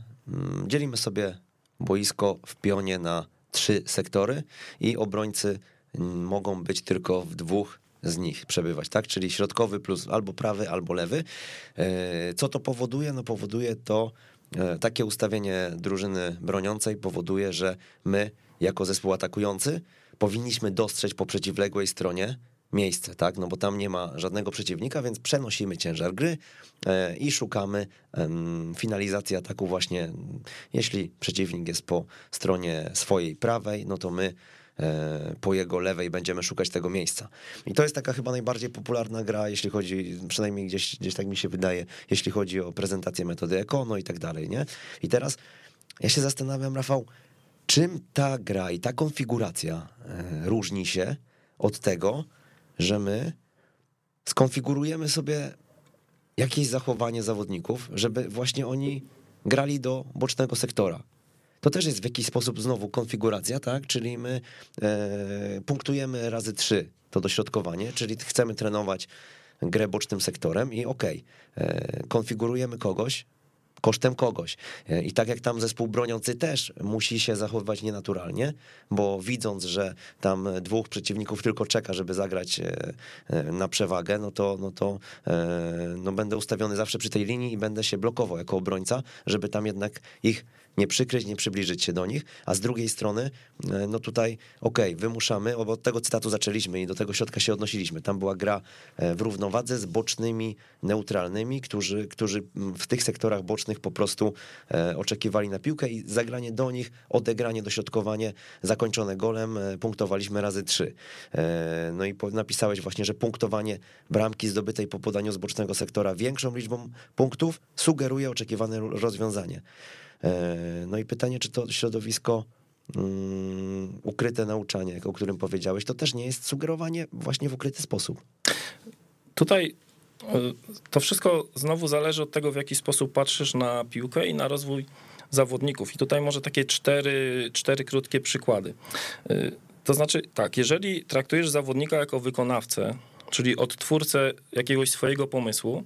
Speaker 1: dzielimy sobie boisko w pionie na trzy sektory i obrońcy mogą być tylko w dwóch z nich przebywać, tak? Czyli środkowy plus albo prawy, albo lewy. E, co to powoduje? No powoduje to e, takie ustawienie drużyny broniącej powoduje, że my jako zespół atakujący powinniśmy dostrzec po przeciwległej stronie miejsce, tak? No bo tam nie ma żadnego przeciwnika, więc przenosimy ciężar gry e, i szukamy finalizacji ataku właśnie, jeśli przeciwnik jest po stronie swojej prawej, no to my E, po jego lewej będziemy szukać tego miejsca. I to jest taka chyba najbardziej popularna gra, jeśli chodzi, przynajmniej gdzieś, gdzieś tak mi się wydaje, jeśli chodzi o prezentację metody Ekono i tak dalej, nie? I teraz ja się zastanawiam, Rafał, czym ta gra i ta konfiguracja e, różni się od tego, że my skonfigurujemy sobie jakieś zachowanie zawodników, żeby właśnie oni grali do bocznego sektora. To też jest w jakiś sposób znowu konfiguracja, tak? Czyli my e, punktujemy razy trzy to dośrodkowanie, czyli chcemy trenować grę bocznym sektorem i okej, okay, e, konfigurujemy kogoś, kosztem kogoś. E, I tak jak tam zespół broniący też musi się zachowywać nienaturalnie, bo widząc, że tam dwóch przeciwników tylko czeka, żeby zagrać e, e, na przewagę, no to, no to no będę ustawiony zawsze przy tej linii i będę się blokował jako obrońca, żeby tam jednak ich nie przykryć, nie przybliżyć się do nich, a z drugiej strony, e, no tutaj, okej, okay, wymuszamy, bo od tego cytatu zaczęliśmy i do tego środka się odnosiliśmy. Tam była gra e, w równowadze z bocznymi, neutralnymi, którzy, którzy w tych sektorach bocznych po prostu e, oczekiwali na piłkę i zagranie do nich, odegranie, dośrodkowanie zakończone golem punktowaliśmy razy trzy. No i napisałeś właśnie, że punktowanie bramki zdobytej po podaniu z bocznego sektora większą liczbą punktów sugeruje oczekiwane rozwiązanie. No i pytanie, czy to środowisko um, ukryte nauczanie, o którym powiedziałeś, to też nie jest sugerowanie właśnie w ukryty sposób.
Speaker 2: Tutaj e, to wszystko znowu zależy od tego, w jaki sposób patrzysz na piłkę i na rozwój zawodników. I tutaj może takie cztery, cztery krótkie przykłady. E, to znaczy, tak, jeżeli traktujesz zawodnika jako wykonawcę, czyli odtwórcę jakiegoś swojego pomysłu,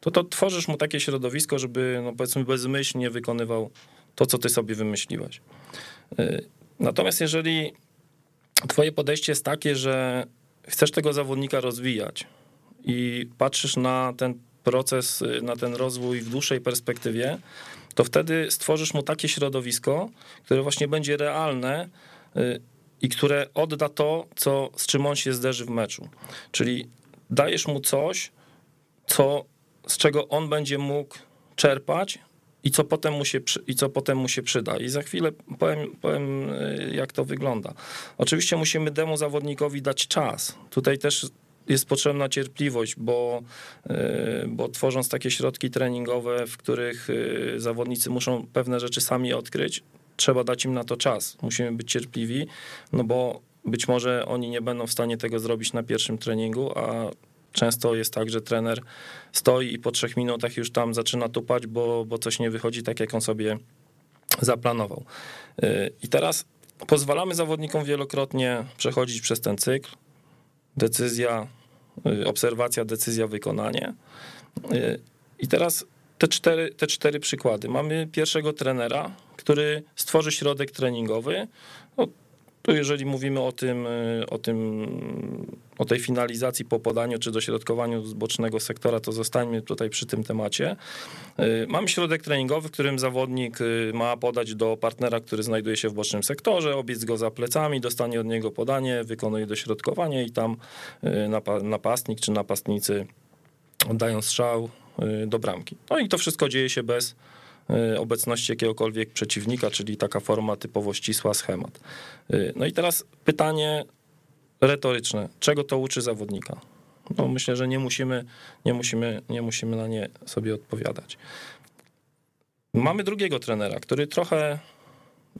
Speaker 2: to to tworzysz mu takie środowisko, żeby no powiedzmy bezmyślnie wykonywał to, co ty sobie wymyśliłeś. Y, natomiast jeżeli twoje podejście jest takie, że chcesz tego zawodnika rozwijać i patrzysz na ten proces, y, na ten rozwój w dłuższej perspektywie, to wtedy stworzysz mu takie środowisko, które właśnie będzie realne y, i które odda to, co, z czym on się zderzy w meczu. Czyli dajesz mu coś, co, z czego on będzie mógł czerpać i co potem mu się, i co potem mu się przyda. I za chwilę powiem, powiem, y, jak to wygląda. Oczywiście musimy demu zawodnikowi dać czas. Tutaj też jest potrzebna cierpliwość, bo, y, bo tworząc takie środki treningowe, w których y, zawodnicy muszą pewne rzeczy sami odkryć, trzeba dać im na to czas. Musimy być cierpliwi, no bo być może oni nie będą w stanie tego zrobić na pierwszym treningu, a często jest tak, że trener stoi i po trzech minutach już tam zaczyna tupać, bo, bo coś nie wychodzi tak, jak on sobie zaplanował. Y, I teraz pozwalamy zawodnikom wielokrotnie przechodzić przez ten cykl. Decyzja, y, obserwacja, decyzja, wykonanie. Y, I teraz te cztery, te cztery przykłady. Mamy pierwszego trenera, który stworzy środek treningowy. No, tu jeżeli mówimy o tym, y, o tym, o tej finalizacji po podaniu czy dośrodkowaniu z bocznego sektora, to zostańmy tutaj przy tym temacie. Y, mamy środek treningowy, w którym zawodnik y, ma podać do partnera, który znajduje się w bocznym sektorze, obiec go za plecami, dostanie od niego podanie, wykonuje dośrodkowanie i tam napastnik czy napastnicy oddają strzał do bramki. No i to wszystko dzieje się bez obecności jakiegokolwiek przeciwnika, czyli taka forma typowo ścisła, schemat. Y, no i teraz pytanie retoryczne. Czego to uczy zawodnika? No myślę, że nie musimy, nie, musimy, nie musimy na nie sobie odpowiadać. Mamy drugiego trenera, który trochę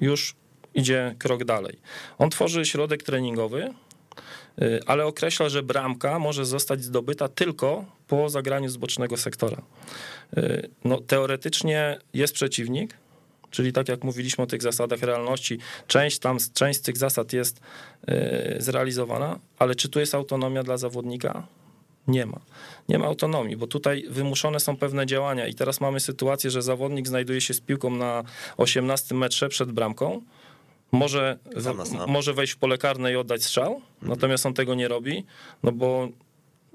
Speaker 2: już idzie krok dalej. On tworzy środek treningowy, y, ale określa, że bramka może zostać zdobyta tylko po zagraniu z bocznego sektora. Y, no, teoretycznie jest przeciwnik, czyli tak jak mówiliśmy o tych zasadach realności, część, tam, część z tych zasad jest y, zrealizowana, ale czy tu jest autonomia dla zawodnika? Nie ma. Nie ma autonomii, bo tutaj wymuszone są pewne działania i teraz mamy sytuację, że zawodnik znajduje się z piłką na 18 metrze przed bramką, może, może wejść w pole karne i oddać strzał, mhm. natomiast on tego nie robi, no bo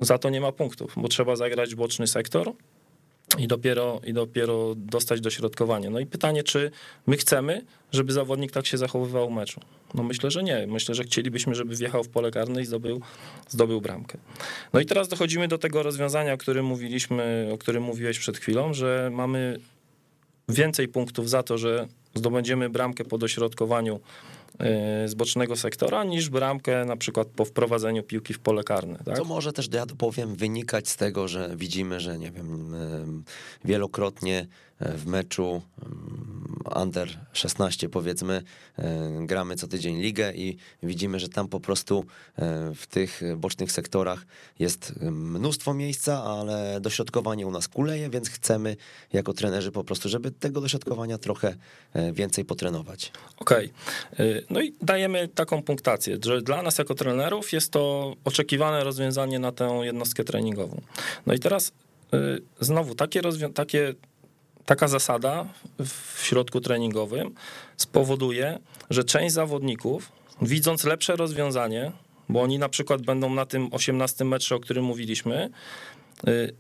Speaker 2: za to nie ma punktów, bo trzeba zagrać boczny sektor, i dopiero, i dopiero dostać dośrodkowanie. No i pytanie, czy my chcemy, żeby zawodnik tak się zachowywał w meczu? No myślę, że nie. Myślę, że chcielibyśmy, żeby wjechał w pole karne i zdobył, zdobył bramkę. No i teraz dochodzimy do tego rozwiązania, o którym mówiliśmy, o którym mówiłeś przed chwilą, że mamy więcej punktów za to, że zdobędziemy bramkę po dośrodkowaniu z bocznego sektora niż bramkę na przykład po wprowadzeniu piłki w pole karne. Tak?
Speaker 1: Co może też, ja powiem, wynikać z tego, że widzimy, że nie wiem, wielokrotnie w meczu under 16 powiedzmy, gramy co tydzień ligę i widzimy, że tam po prostu w tych bocznych sektorach jest mnóstwo miejsca, ale dośrodkowanie u nas kuleje, więc chcemy jako trenerzy po prostu, żeby tego dośrodkowania trochę więcej potrenować.
Speaker 2: Okej. Okay. No i dajemy taką punktację, że dla nas jako trenerów jest to oczekiwane rozwiązanie na tę jednostkę treningową. No i teraz znowu takie, takie taka zasada w środku treningowym spowoduje, że część zawodników, widząc lepsze rozwiązanie, bo oni na przykład będą na tym 18 metrze, o którym mówiliśmy, y,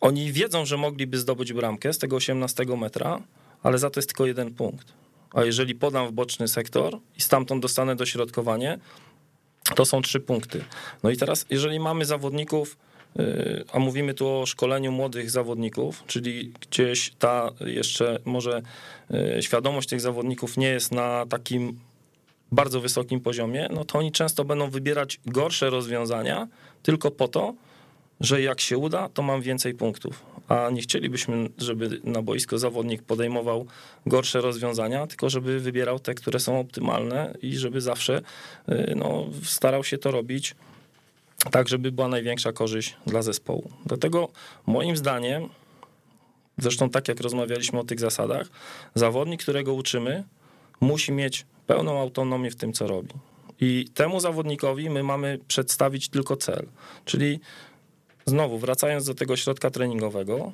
Speaker 2: oni wiedzą, że mogliby zdobyć bramkę z tego 18 metra, ale za to jest tylko jeden punkt. A jeżeli podam w boczny sektor i stamtąd dostanę dośrodkowanie, to są trzy punkty. No i teraz, jeżeli mamy zawodników, a mówimy tu o szkoleniu młodych zawodników, czyli gdzieś ta jeszcze może y, świadomość tych zawodników nie jest na takim bardzo wysokim poziomie, no to oni często będą wybierać gorsze rozwiązania tylko po to, że jak się uda, to mam więcej punktów. A nie chcielibyśmy, żeby na boisko zawodnik podejmował gorsze rozwiązania, tylko żeby wybierał te, które są optymalne i żeby zawsze y, no, starał się to robić tak, żeby była największa korzyść dla zespołu. Dlatego moim zdaniem, zresztą tak jak rozmawialiśmy o tych zasadach, zawodnik, którego uczymy, musi mieć pełną autonomię w tym, co robi. I temu zawodnikowi my mamy przedstawić tylko cel. Czyli znowu, wracając do tego środka treningowego,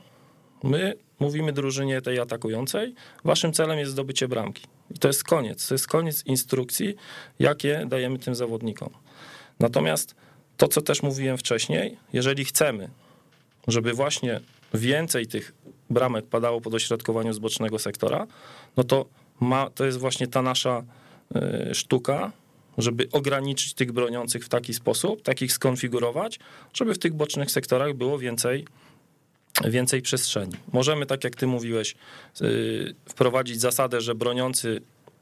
Speaker 2: my mówimy drużynie tej atakującej, waszym celem jest zdobycie bramki. I to jest koniec. To jest koniec instrukcji, jakie dajemy tym zawodnikom. Natomiast to, co też mówiłem wcześniej, jeżeli chcemy, żeby właśnie więcej tych bramek padało po dośrodkowaniu z bocznego sektora, no to ma, to jest właśnie ta nasza y, sztuka, żeby ograniczyć tych broniących w taki sposób, takich skonfigurować, żeby w tych bocznych sektorach było więcej, więcej przestrzeni. Możemy, tak jak ty mówiłeś, y, wprowadzić zasadę, że broniący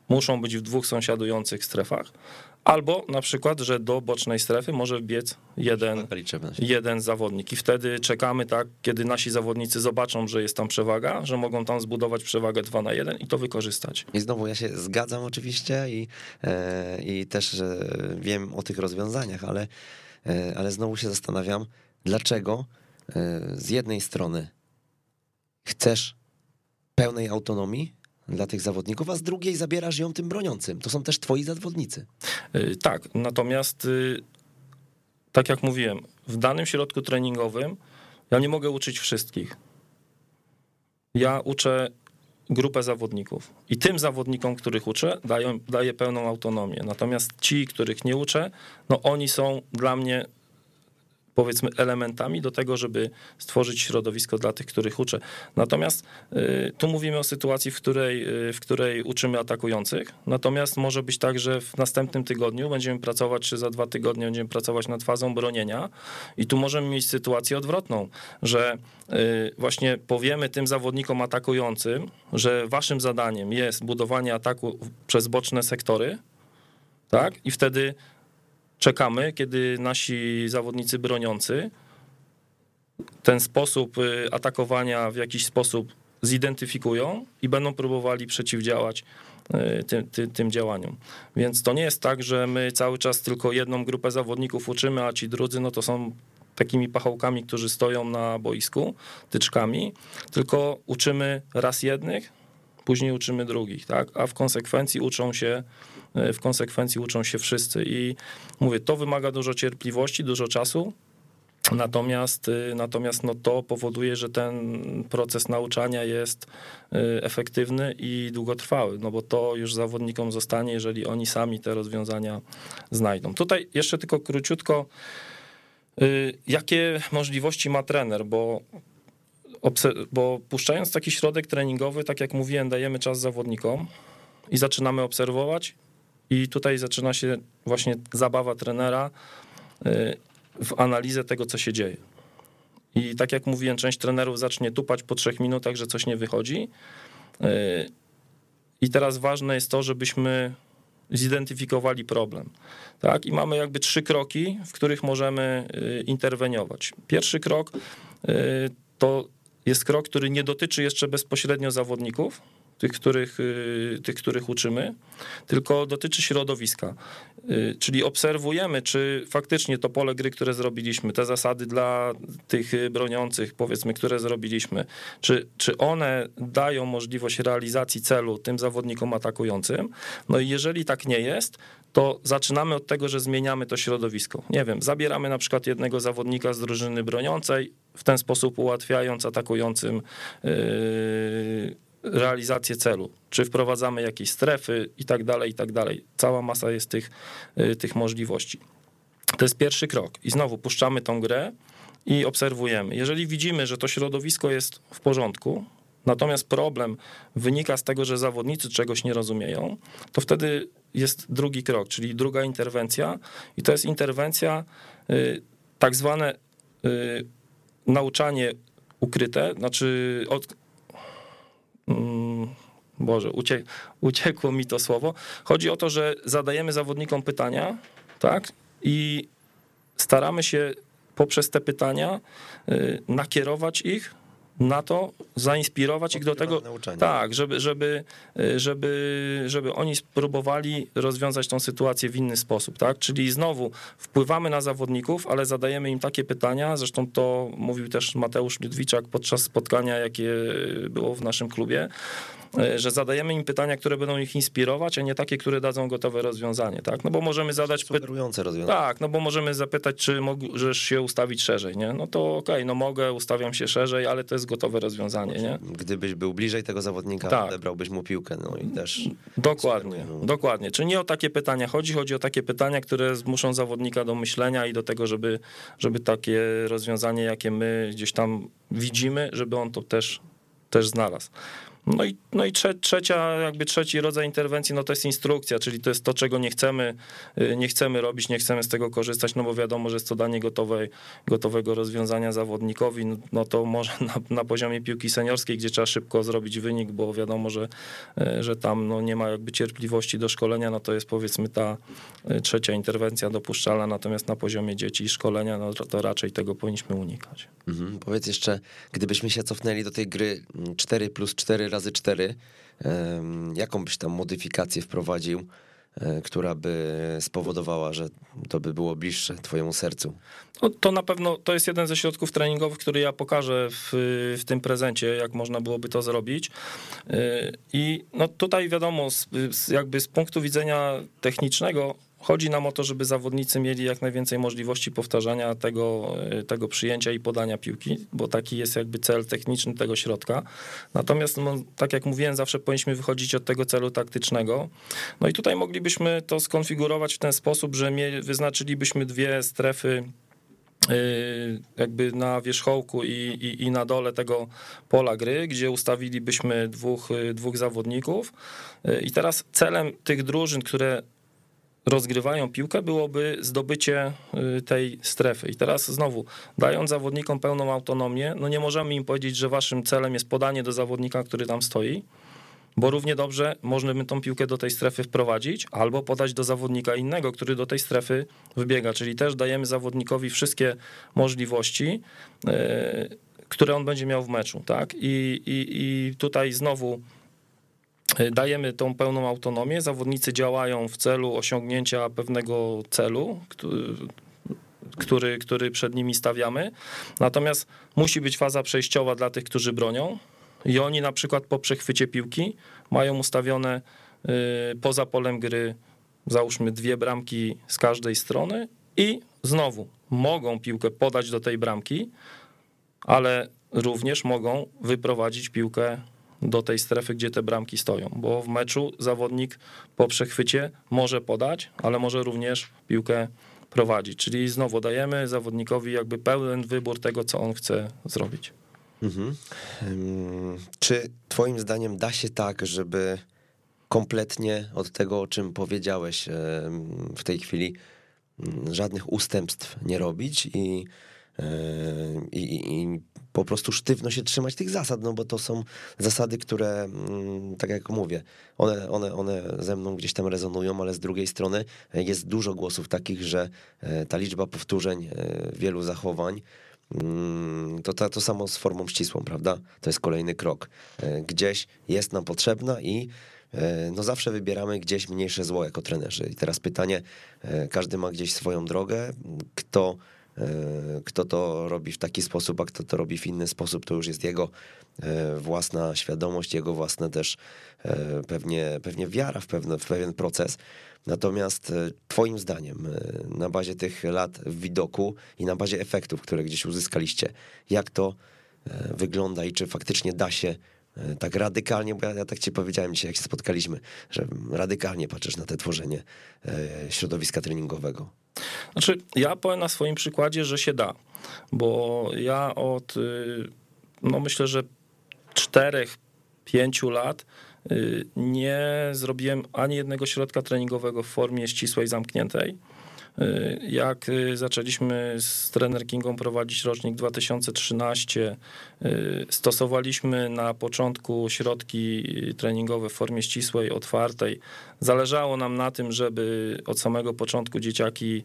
Speaker 2: muszą być w dwóch sąsiadujących strefach, albo na przykład, że do bocznej strefy może wbiec jeden, jeden zawodnik i wtedy czekamy tak, kiedy nasi zawodnicy zobaczą, że jest tam przewaga, że mogą tam zbudować przewagę 2 na 1 i to wykorzystać.
Speaker 1: I znowu ja się zgadzam oczywiście i, e, i też e, wiem o tych rozwiązaniach, ale, e, ale znowu się zastanawiam, dlaczego z jednej strony chcesz pełnej autonomii, dla tych zawodników, a z drugiej zabierasz ją tym broniącym. To są też twoi zawodnicy.
Speaker 2: Y, tak, natomiast y, tak jak mówiłem, w danym środku treningowym ja nie mogę uczyć wszystkich. Ja uczę grupę zawodników i tym zawodnikom, których uczę, daję, daję pełną autonomię. Natomiast ci, których nie uczę, no oni są dla mnie powiedzmy elementami do tego, żeby stworzyć środowisko dla tych, których uczę. Natomiast y, tu mówimy o sytuacji, w której, y, w której uczymy atakujących, natomiast może być tak, że w następnym tygodniu będziemy pracować, czy za dwa tygodnie będziemy pracować nad fazą bronienia i tu możemy mieć sytuację odwrotną, że y, właśnie powiemy tym zawodnikom atakującym, że waszym zadaniem jest budowanie ataku przez boczne sektory, tak? I wtedy czekamy, kiedy nasi zawodnicy broniący ten sposób y, atakowania w jakiś sposób zidentyfikują i będą próbowali przeciwdziałać tym, tym, tym, działaniom. Więc to nie jest tak, że my cały czas tylko jedną grupę zawodników uczymy, a ci drudzy no to są takimi pachołkami, którzy stoją na boisku, tyczkami, tylko uczymy raz jednych, później uczymy drugich, tak? A w konsekwencji uczą się w konsekwencji uczą się wszyscy. I mówię, to wymaga dużo cierpliwości, dużo czasu. Natomiast, y, natomiast no to powoduje, że ten proces nauczania jest y, efektywny i długotrwały, no bo to już zawodnikom zostanie, jeżeli oni sami te rozwiązania znajdą. Tutaj jeszcze tylko króciutko, y, jakie możliwości ma trener, bo bo puszczając taki środek treningowy, tak jak mówiłem, dajemy czas zawodnikom i zaczynamy obserwować i tutaj zaczyna się właśnie zabawa trenera y, w analizę tego, co się dzieje. I tak jak mówiłem, część trenerów zacznie tupać po trzech minutach, że coś nie wychodzi. Y, I teraz ważne jest to, żebyśmy zidentyfikowali problem. Tak? I mamy jakby trzy kroki, w których możemy y, interweniować. Pierwszy krok to jest krok, który nie dotyczy jeszcze bezpośrednio zawodników, tych których, y, tych, których uczymy, tylko dotyczy środowiska. Y, czyli obserwujemy, czy faktycznie to pole gry, które zrobiliśmy, te zasady dla tych broniących, powiedzmy, które zrobiliśmy, czy, czy one dają możliwość realizacji celu tym zawodnikom atakującym. No i jeżeli tak nie jest, to zaczynamy od tego, że zmieniamy to środowisko. Nie wiem, zabieramy na przykład jednego zawodnika z drużyny broniącej, w ten sposób ułatwiając atakującym. Yy, realizację celu, czy wprowadzamy jakieś strefy i tak dalej, i tak dalej. Cała masa jest tych, y, tych możliwości. To jest pierwszy krok. I znowu puszczamy tą grę i obserwujemy. Jeżeli widzimy, że to środowisko jest w porządku, natomiast problem wynika z tego, że zawodnicy czegoś nie rozumieją, to wtedy jest drugi krok, czyli druga interwencja i to jest interwencja y, tak zwane y, nauczanie ukryte, znaczy od, Boże, uciek, uciekło mi to słowo. Chodzi o to, że zadajemy zawodnikom pytania, tak? I staramy się poprzez te pytania y, nakierować ich na to, zainspirować ich do tego,
Speaker 1: nauczania.
Speaker 2: tak, żeby, żeby, y, żeby, żeby oni spróbowali rozwiązać tą sytuację w inny sposób, tak? Czyli znowu wpływamy na zawodników, ale zadajemy im takie pytania, zresztą to mówił też Mateusz Ludwiczak podczas spotkania, jakie było w naszym klubie, że zadajemy im pytania, które będą ich inspirować, a nie takie, które dadzą gotowe rozwiązanie, tak? No bo możemy zadać
Speaker 1: Sugerujące rozwiązanie.
Speaker 2: tak, no bo możemy zapytać, czy możesz się ustawić szerzej, nie? No to okej, no mogę, ustawiam się szerzej, ale to jest gotowe rozwiązanie, nie?
Speaker 1: Gdybyś był bliżej tego zawodnika,
Speaker 2: Tak.
Speaker 1: odebrałbyś mu piłkę. No i też
Speaker 2: Dokładnie,
Speaker 1: no.
Speaker 2: dokładnie. Czy nie o takie pytania chodzi? Chodzi o takie pytania, które zmuszą zawodnika do myślenia i do tego, żeby, żeby takie rozwiązanie, jakie my gdzieś tam widzimy, żeby on to też, też znalazł. No i, no i trze, trzecia, jakby trzeci rodzaj interwencji, no to jest instrukcja, czyli to jest to, czego nie chcemy, y, nie chcemy robić, nie chcemy z tego korzystać, no bo wiadomo, że jest to danie gotowej, gotowego rozwiązania zawodnikowi, no, no to może na, na poziomie piłki seniorskiej, gdzie trzeba szybko zrobić wynik, bo wiadomo, że, y, że tam no, nie ma jakby cierpliwości do szkolenia, no to jest powiedzmy ta y, trzecia interwencja dopuszczalna, natomiast na poziomie dzieci i szkolenia, no to, to raczej tego powinniśmy unikać.
Speaker 1: Mhm. Powiedz jeszcze, gdybyśmy się cofnęli do tej gry 4 plus 4 razy 4, em, jaką byś tam modyfikację wprowadził, e, która by spowodowała, że to by było bliższe twojemu sercu?
Speaker 2: No, to na pewno to jest jeden ze środków treningowych, który ja pokażę w, w tym prezencie, jak można byłoby to zrobić. Yy, I no tutaj wiadomo, jakby z punktu widzenia technicznego chodzi nam o to, żeby zawodnicy mieli jak najwięcej możliwości powtarzania tego, yy, tego przyjęcia i podania piłki, bo taki jest jakby cel techniczny tego środka. Natomiast, no, tak jak mówiłem, zawsze powinniśmy wychodzić od tego celu taktycznego. No i tutaj moglibyśmy to skonfigurować w ten sposób, że wyznaczylibyśmy dwie strefy y, jakby na wierzchołku i, i, i na dole tego pola gry, gdzie ustawilibyśmy dwóch, y, dwóch zawodników. I teraz celem tych drużyn, które rozgrywają piłkę, byłoby zdobycie y, tej strefy. I teraz znowu, dając zawodnikom pełną autonomię, no nie możemy im powiedzieć, że waszym celem jest podanie do zawodnika, który tam stoi, bo równie dobrze można by tą piłkę do tej strefy wprowadzić, albo podać do zawodnika innego, który do tej strefy wybiega. Czyli też dajemy zawodnikowi wszystkie możliwości, e, które on będzie miał w meczu. Tak? I, i, I tutaj znowu dajemy tą pełną autonomię. Zawodnicy działają w celu osiągnięcia pewnego celu, który, który, który przed nimi stawiamy. Natomiast musi być faza przejściowa dla tych, którzy bronią. I oni na przykład po przechwycie piłki mają ustawione y, poza polem gry, załóżmy dwie bramki z każdej strony i znowu mogą piłkę podać do tej bramki, ale również mogą wyprowadzić piłkę do tej strefy, gdzie te bramki stoją, bo w meczu zawodnik po przechwycie może podać, ale może również piłkę prowadzić. Czyli znowu dajemy zawodnikowi jakby pełen wybór tego, co on chce zrobić.
Speaker 1: Mhm. Czy twoim zdaniem da się tak, żeby kompletnie od tego, o czym powiedziałeś w tej chwili, mm, żadnych ustępstw nie robić i, e, i- i po prostu sztywno się trzymać tych zasad, no bo to są zasady, które, mm, tak jak mówię, one, one, one ze mną gdzieś tam rezonują, ale z drugiej strony jest dużo głosów takich, że e, ta liczba powtórzeń e, wielu zachowań Mm, to, to, to samo z formą ścisłą, prawda? To jest kolejny krok. E, Gdzieś jest nam potrzebna i no zawsze wybieramy gdzieś mniejsze zło jako trenerzy. I teraz pytanie, każdy ma gdzieś swoją drogę, kto, kto to robi w taki sposób, a kto to robi w inny sposób, to już jest jego e, własna świadomość, jego własna też e, pewnie, pewnie wiara w, pewne, w pewien proces. Natomiast e, Twoim zdaniem, e, na bazie tych lat widoku i na bazie efektów, które gdzieś uzyskaliście, jak to e, wygląda i czy faktycznie da się e, tak radykalnie, bo ja, ja tak ci powiedziałem dzisiaj, jak się spotkaliśmy, że radykalnie patrzysz na te tworzenie e, środowiska treningowego.
Speaker 2: Znaczy, ja powiem na swoim przykładzie, że się da, bo ja od, y, no myślę, że czterech, pięciu lat y, nie zrobiłem ani jednego środka treningowego w formie ścisłej, zamkniętej. Y, Jak y, zaczęliśmy z trener Kingą prowadzić rocznik 2013, y, stosowaliśmy na początku środki treningowe w formie ścisłej, otwartej. Zależało nam na tym, żeby od samego początku dzieciaki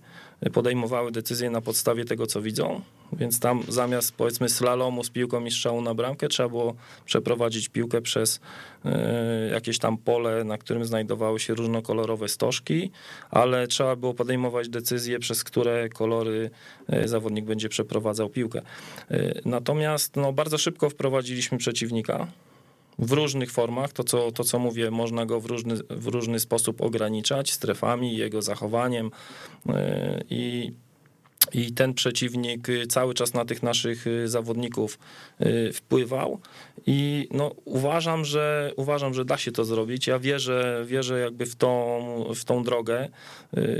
Speaker 2: podejmowały decyzje na podstawie tego, co widzą. Więc tam zamiast powiedzmy slalomu z piłką i strzału na bramkę, trzeba było przeprowadzić piłkę przez e, jakieś tam pole, na którym znajdowały się różnokolorowe stożki, ale trzeba było podejmować decyzje, przez które kolory e, zawodnik będzie przeprowadzał piłkę. E, Natomiast no, bardzo szybko wprowadziliśmy przeciwnika w różnych formach. To co, to, co mówię, można go w różny, w różny sposób ograniczać strefami, jego zachowaniem i i ten przeciwnik y, cały czas na tych naszych y, zawodników y, wpływał. I no, uważam, że uważam, że da się to zrobić. Ja wierzę, wierzę jakby w tą, w tą drogę.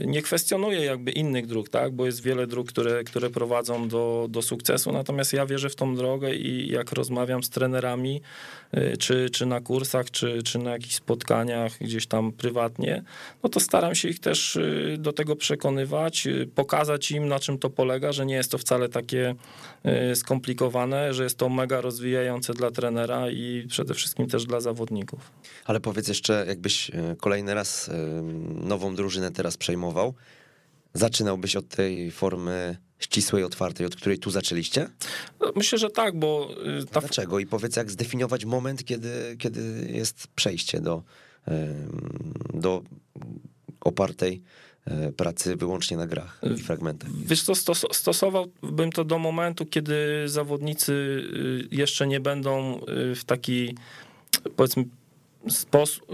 Speaker 2: Nie kwestionuję jakby innych dróg, tak? bo jest wiele dróg, które, które prowadzą do, do sukcesu. Natomiast ja wierzę w tą drogę i jak rozmawiam z trenerami, czy, czy na kursach, czy, czy na jakichś spotkaniach gdzieś tam prywatnie, no to staram się ich też do tego przekonywać, pokazać im, na czym to polega, że nie jest to wcale takie y, skomplikowane, że jest to mega rozwijające dla trenera i przede wszystkim też dla zawodników.
Speaker 1: Ale powiedz jeszcze, jakbyś e, kolejny raz e, nową drużynę teraz przejmował, zaczynałbyś od tej formy ścisłej, otwartej, od której tu zaczęliście?
Speaker 2: No, myślę, że tak, bo... y, Ta...
Speaker 1: Dlaczego? I powiedz, jak zdefiniować moment, kiedy, kiedy jest przejście do, do opartej pracy wyłącznie na grach i fragmentach.
Speaker 2: Wiesz co, stos- stosowałbym to do momentu, kiedy zawodnicy y, jeszcze nie będą y, w taki, powiedzmy, sposób,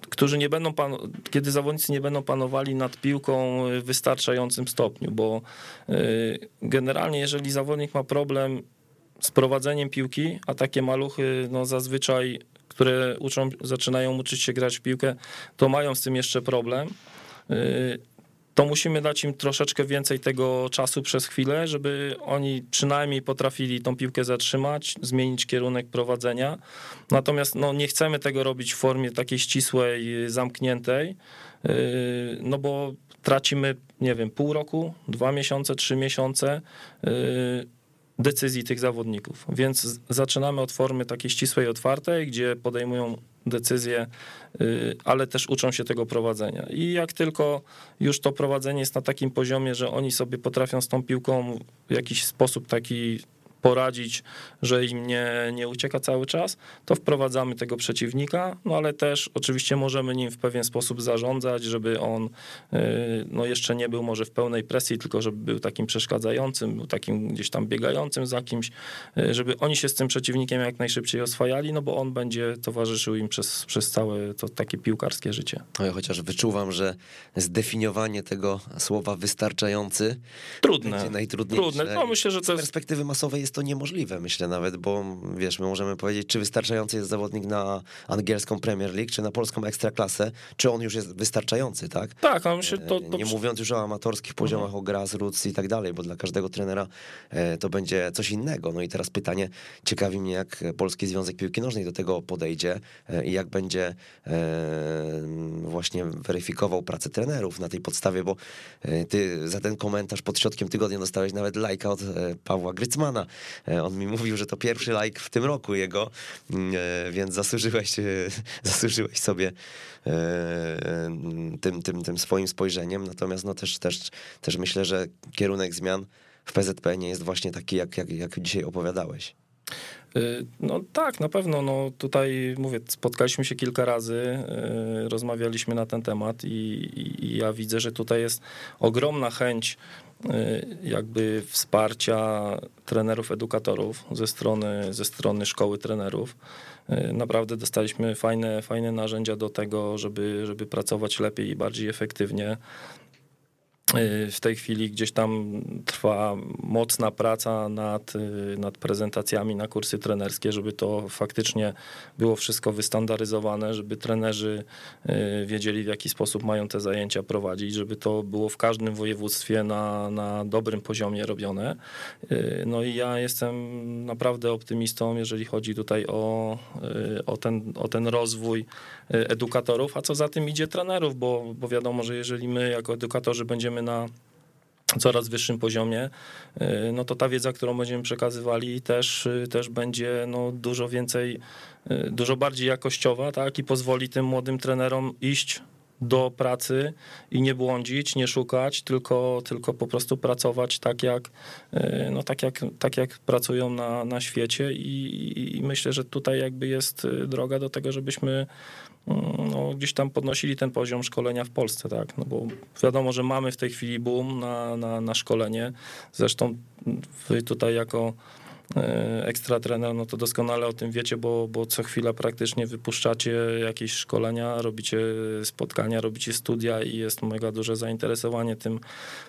Speaker 2: którzy nie będą, pan, kiedy zawodnicy nie będą panowali nad piłką w wystarczającym stopniu, bo y, generalnie jeżeli zawodnik ma problem z prowadzeniem piłki, a takie maluchy no zazwyczaj, które uczą, zaczynają uczyć się grać w piłkę, to mają z tym jeszcze problem, y, to musimy dać im troszeczkę więcej tego czasu przez chwilę, żeby oni przynajmniej potrafili tą piłkę zatrzymać, zmienić kierunek prowadzenia. Natomiast no, nie chcemy tego robić w formie takiej ścisłej, zamkniętej, yy, no bo tracimy, nie wiem, pół roku, dwa miesiące, trzy miesiące yy, decyzji tych zawodników. Więc zaczynamy od formy takiej ścisłej, otwartej, gdzie podejmują decyzje, y, ale też uczą się tego prowadzenia. I jak tylko już to prowadzenie jest na takim poziomie, że oni sobie potrafią z tą piłką w jakiś sposób taki poradzić, że im nie, nie ucieka cały czas, to wprowadzamy tego przeciwnika, no ale też oczywiście możemy nim w pewien sposób zarządzać, żeby on y, no jeszcze nie był może w pełnej presji, tylko żeby był takim przeszkadzającym, był takim gdzieś tam biegającym za kimś, y, żeby oni się z tym przeciwnikiem jak najszybciej oswajali, no bo on będzie towarzyszył im przez, przez całe to takie piłkarskie życie.
Speaker 1: No ja chociaż wyczuwam, że zdefiniowanie tego słowa wystarczający
Speaker 2: Trudne.
Speaker 1: najtrudniejsze.
Speaker 2: Trudne. No myślę, że
Speaker 1: Z
Speaker 2: to jest
Speaker 1: perspektywy masowej jest to niemożliwe, myślę nawet, bo wiesz, my możemy powiedzieć, czy wystarczający jest zawodnik na angielską Premier League, czy na polską Ekstraklasę, czy on już jest wystarczający, tak?
Speaker 2: tak, no myślę, to, to
Speaker 1: nie mówiąc już o amatorskich poziomach, o grassroots i tak dalej, bo dla każdego trenera e, to będzie coś innego. No i teraz pytanie, ciekawi mnie, jak Polski Związek Piłki Nożnej do tego podejdzie e, i jak będzie e, właśnie weryfikował pracę trenerów na tej podstawie, bo e, ty za ten komentarz pod środkiem tygodnia dostałeś nawet lajka od e, Pawła Grycmana. E, On mi mówił, że to pierwszy lajk w tym roku jego, mm, e, więc zasłużyłeś, e, zasłużyłeś sobie tym, tym, tym swoim spojrzeniem. Natomiast no też, też, też myślę, że kierunek zmian w PZP nie jest właśnie taki, jak, jak, jak dzisiaj opowiadałeś.
Speaker 2: No tak, na pewno. No tutaj mówię, spotkaliśmy się kilka razy, rozmawialiśmy na ten temat i, i, ja widzę, że tutaj jest ogromna chęć jakby wsparcia trenerów, edukatorów ze strony, ze strony szkoły trenerów. Y, Naprawdę dostaliśmy fajne, fajne narzędzia do tego, żeby, żeby pracować lepiej i bardziej efektywnie. Y, w tej chwili gdzieś tam trwa mocna praca nad, y, nad prezentacjami na kursy trenerskie, żeby to faktycznie było wszystko wystandaryzowane, żeby trenerzy y, wiedzieli, w jaki sposób mają te zajęcia prowadzić, żeby to było w każdym województwie na, na dobrym poziomie robione. No i ja jestem naprawdę optymistą, jeżeli chodzi tutaj o, o, ten, o ten rozwój edukatorów, a co za tym idzie trenerów, bo, bo wiadomo, że jeżeli my jako edukatorzy będziemy na coraz wyższym poziomie, y, no to ta wiedza, którą będziemy przekazywali też, y, też będzie no, dużo więcej, dużo bardziej jakościowa, tak, i pozwoli tym młodym trenerom iść do pracy i nie błądzić, nie szukać, tylko, tylko po prostu pracować tak jak, no tak jak, tak jak pracują na, na świecie. I, i myślę, że tutaj jakby jest droga do tego, żebyśmy no, gdzieś tam podnosili ten poziom szkolenia w Polsce, tak, no bo wiadomo, że mamy w tej chwili boom na, na, na szkolenie, zresztą wy tutaj jako e, ekstra trener, no to doskonale o tym wiecie, bo, bo co chwila praktycznie wypuszczacie jakieś szkolenia, robicie spotkania, robicie studia i jest mega duże zainteresowanie tym,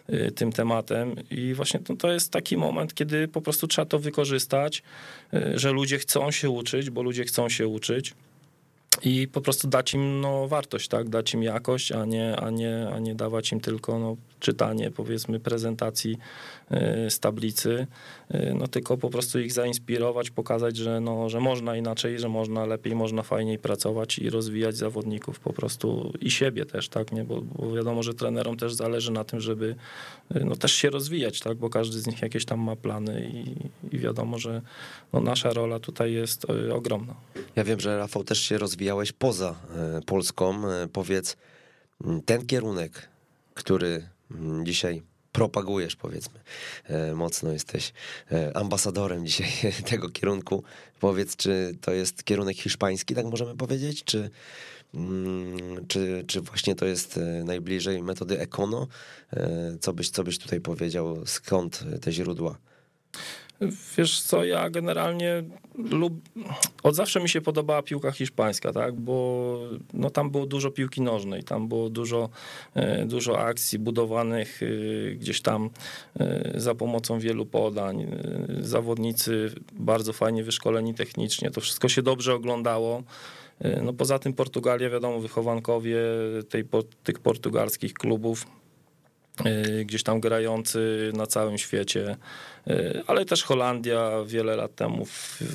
Speaker 2: e, tym tematem. I właśnie to, to jest taki moment, kiedy po prostu trzeba to wykorzystać, e, że ludzie chcą się uczyć, bo ludzie chcą się uczyć i po prostu dać im no, wartość, tak? dać im jakość, a nie, a nie, a nie dawać im tylko no, czytanie, powiedzmy, prezentacji y, z tablicy, y, no tylko po prostu ich zainspirować, pokazać, że, no, że można inaczej, że można lepiej, można fajniej pracować i rozwijać zawodników po prostu i siebie też, tak, nie? Bo, bo wiadomo, że trenerom też zależy na tym, żeby y, no, też się rozwijać, tak, bo każdy z nich jakieś tam ma plany i, i wiadomo, że no, nasza rola tutaj jest ogromna.
Speaker 1: Ja wiem, że Rafał też się rozwijałeś poza Polską. Powiedz, ten kierunek, który dzisiaj propagujesz, powiedzmy, e, mocno jesteś e, ambasadorem dzisiaj tego kierunku. Powiedz, czy to jest kierunek hiszpański, tak możemy powiedzieć, czy, czy, czy właśnie to jest e, najbliżej metody Econo? Co byś, co byś tutaj powiedział, skąd te źródła?
Speaker 2: Wiesz co, ja generalnie lub... od zawsze mi się podobała piłka hiszpańska, tak, bo no, tam było dużo piłki nożnej, tam było dużo, e, dużo akcji budowanych e, gdzieś tam e, za pomocą wielu podań. Zawodnicy bardzo fajnie wyszkoleni technicznie, to wszystko się dobrze oglądało. No poza tym Portugalia, wiadomo, wychowankowie tej, tych portugalskich klubów gdzieś tam grający na całym świecie, y, ale też Holandia wiele lat temu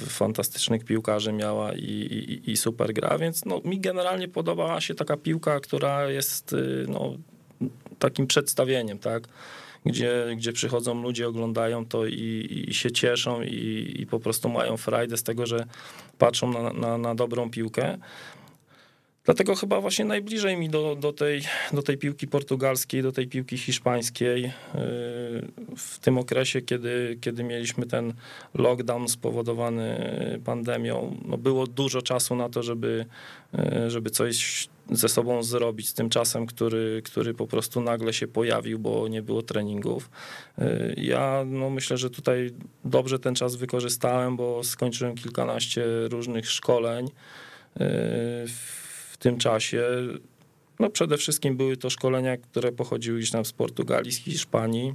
Speaker 2: fantastycznych piłkarzy miała i, i, i super gra, więc no, mi generalnie podobała się taka piłka, która jest y, no, takim przedstawieniem, tak? Gdzie, gdzie przychodzą ludzie, oglądają to i, i się cieszą i, i po prostu mają frajdę z tego, że patrzą na, na, na dobrą piłkę. Dlatego chyba właśnie najbliżej mi do, do, tej, do tej piłki portugalskiej, do tej piłki hiszpańskiej yy, w tym okresie, kiedy, kiedy mieliśmy ten lockdown spowodowany pandemią, no było dużo czasu na to, żeby, yy, żeby coś ze sobą zrobić z tym czasem, który, który po prostu nagle się pojawił, bo nie było treningów. Ja no myślę, że tutaj dobrze ten czas wykorzystałem, bo skończyłem kilkanaście różnych szkoleń tym czasie. No przede wszystkim były to szkolenia, które pochodziły gdzieś tam z Portugalii, z Hiszpanii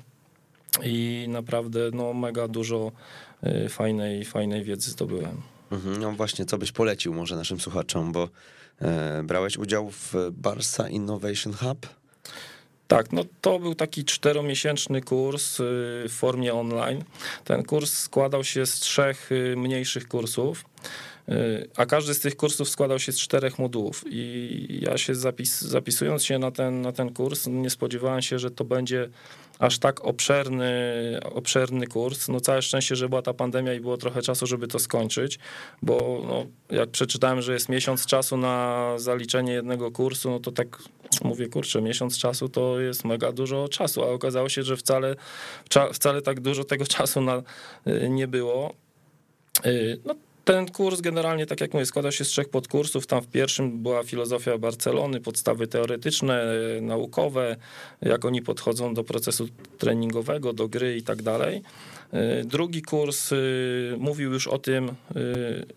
Speaker 2: i naprawdę no, mega dużo y, fajnej, fajnej wiedzy zdobyłem.
Speaker 1: Mhm, no właśnie, co byś polecił może naszym słuchaczom, bo e, brałeś udział w Barsa Innovation Hub?
Speaker 2: Tak, no to był taki czteromiesięczny kurs y, w formie online. Ten kurs składał się z trzech y, mniejszych kursów a każdy z tych kursów składał się z czterech modułów i ja się zapis, zapisując się na ten, na ten kurs, nie spodziewałem się, że to będzie aż tak obszerny, obszerny kurs. No całe szczęście, że była ta pandemia i było trochę czasu, żeby to skończyć, bo no, jak przeczytałem, że jest miesiąc czasu na zaliczenie jednego kursu, no to tak mówię, kurczę, miesiąc czasu to jest mega dużo czasu, a okazało się, że wcale, wcale tak dużo tego czasu na, y, nie było. Y, no, ten kurs generalnie, tak jak mówię, składa się z trzech podkursów. Tam w pierwszym była filozofia Barcelony, podstawy teoretyczne, naukowe, jak oni podchodzą do procesu treningowego, do gry i tak dalej. Y, drugi kurs y, mówił już o tym,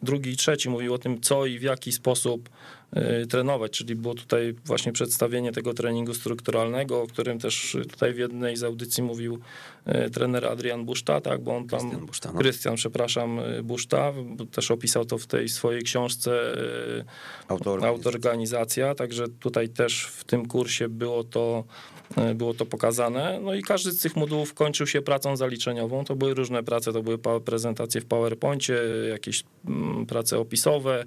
Speaker 2: drugi i trzeci mówił o tym, co i w jaki sposób trenować, czyli było tutaj właśnie przedstawienie tego treningu strukturalnego, o którym też tutaj w jednej z audycji mówił y, trener Adrian Buszta, tak, bo on tam,
Speaker 1: Krystian Buszta, no.
Speaker 2: Przepraszam, y, Buszta, bo też opisał to w tej swojej książce y,
Speaker 1: Autor,
Speaker 2: Autoorganizacja, także tutaj też w tym kursie było to, było to pokazane. No i każdy z tych modułów kończył się pracą zaliczeniową. To były różne prace, to były prezentacje w PowerPoincie, jakieś mm, prace opisowe,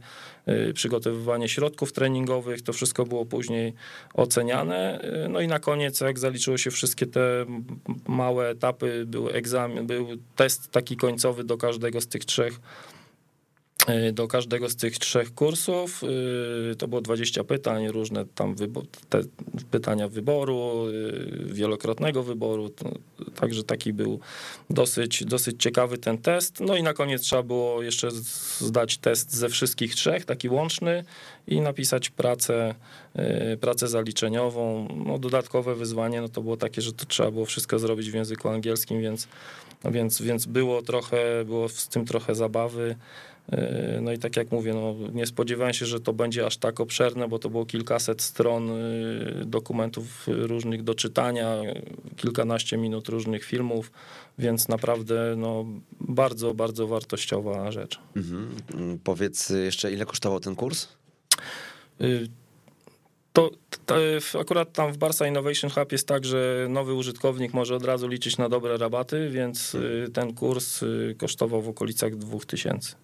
Speaker 2: y, przygotowywanie środków treningowych, to wszystko było później oceniane. Y, No i na koniec, jak zaliczyło się wszystkie te małe etapy, był egzamin, był test taki końcowy do każdego z tych trzech do każdego z tych trzech kursów. y, To było 20 pytań, różne tam wybo- pytania wyboru, y, wielokrotnego wyboru. Także taki był dosyć, dosyć ciekawy ten test. No i na koniec trzeba było jeszcze zdać test ze wszystkich trzech, taki łączny i napisać pracę, pracę zaliczeniową. No dodatkowe wyzwanie no to było takie, że to trzeba było wszystko zrobić w języku angielskim, więc, więc, więc było trochę, było z tym trochę zabawy. Yy, No i tak jak mówię, no, nie spodziewałem się, że to będzie aż tak obszerne, bo to było kilkaset stron yy, dokumentów różnych do czytania, kilkanaście minut różnych filmów, więc naprawdę no, bardzo, bardzo wartościowa rzecz.
Speaker 1: Mhm. Mm, Powiedz jeszcze, ile kosztował ten kurs?
Speaker 2: Yy, To, to akurat tam w Barca Innovation Hub jest tak, że nowy użytkownik może od razu liczyć na dobre rabaty, więc yy, ten kurs kosztował w okolicach 2000.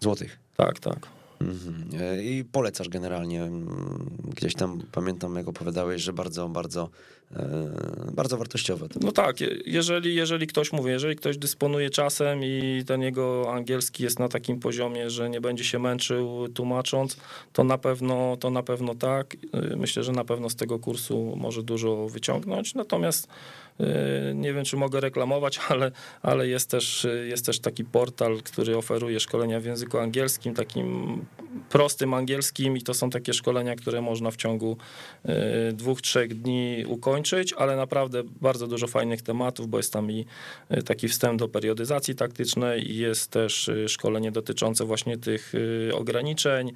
Speaker 1: Złotych.
Speaker 2: Tak, tak.
Speaker 1: Mhm. E, I polecasz generalnie. mm, Gdzieś tam pamiętam, jak opowiadałeś, że bardzo, bardzo, e, bardzo wartościowe. To.
Speaker 2: No tak, je- jeżeli, jeżeli ktoś mówi, jeżeli ktoś dysponuje czasem i ten jego angielski jest na takim poziomie, że nie będzie się męczył tłumacząc, to na pewno, to na pewno tak. Y, Myślę, że na pewno z tego kursu może dużo wyciągnąć. Natomiast nie wiem, czy mogę reklamować, ale, ale jest, też, jest też taki portal, który oferuje szkolenia w języku angielskim, takim prostym angielskim i to są takie szkolenia, które można w ciągu y, dwóch, trzech dni ukończyć, ale naprawdę bardzo dużo fajnych tematów, bo jest tam i y, taki wstęp do periodyzacji taktycznej i jest też szkolenie dotyczące właśnie tych ograniczeń,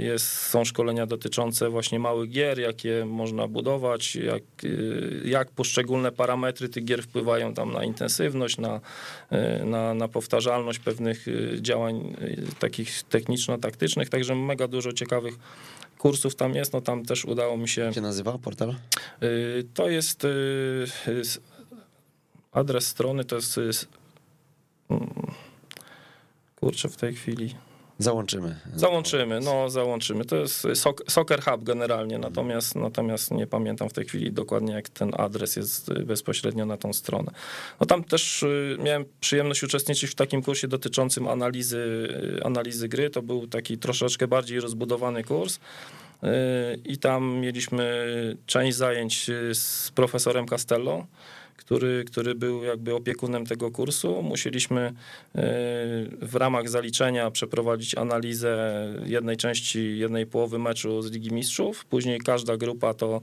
Speaker 2: jest, są szkolenia dotyczące właśnie małych gier, jakie można budować, jak, jak poszczególne parametry tych gier wpływają tam na intensywność, na, y, na, na powtarzalność pewnych y, działań y, takich techniczno-taktycznych, także mega dużo ciekawych kursów tam jest, no tam też udało mi się
Speaker 1: Jak się nazywa portal?
Speaker 2: To jest adres strony, to jest. mm, Kurczę, w tej chwili.
Speaker 1: Załączymy.
Speaker 2: Załączymy, no załączymy. To jest Soc- Soccer Hub generalnie, natomiast, natomiast nie pamiętam w tej chwili dokładnie, jak ten adres jest bezpośrednio na tą stronę. No tam też y, miałem przyjemność uczestniczyć w takim kursie dotyczącym analizy, y, analizy gry. To był taki troszeczkę bardziej rozbudowany kurs. Y, I tam mieliśmy część zajęć z profesorem Castello, który, który był jakby opiekunem tego kursu. Musieliśmy y, w ramach zaliczenia przeprowadzić analizę jednej części, jednej połowy meczu z Ligi Mistrzów. Później każda grupa to,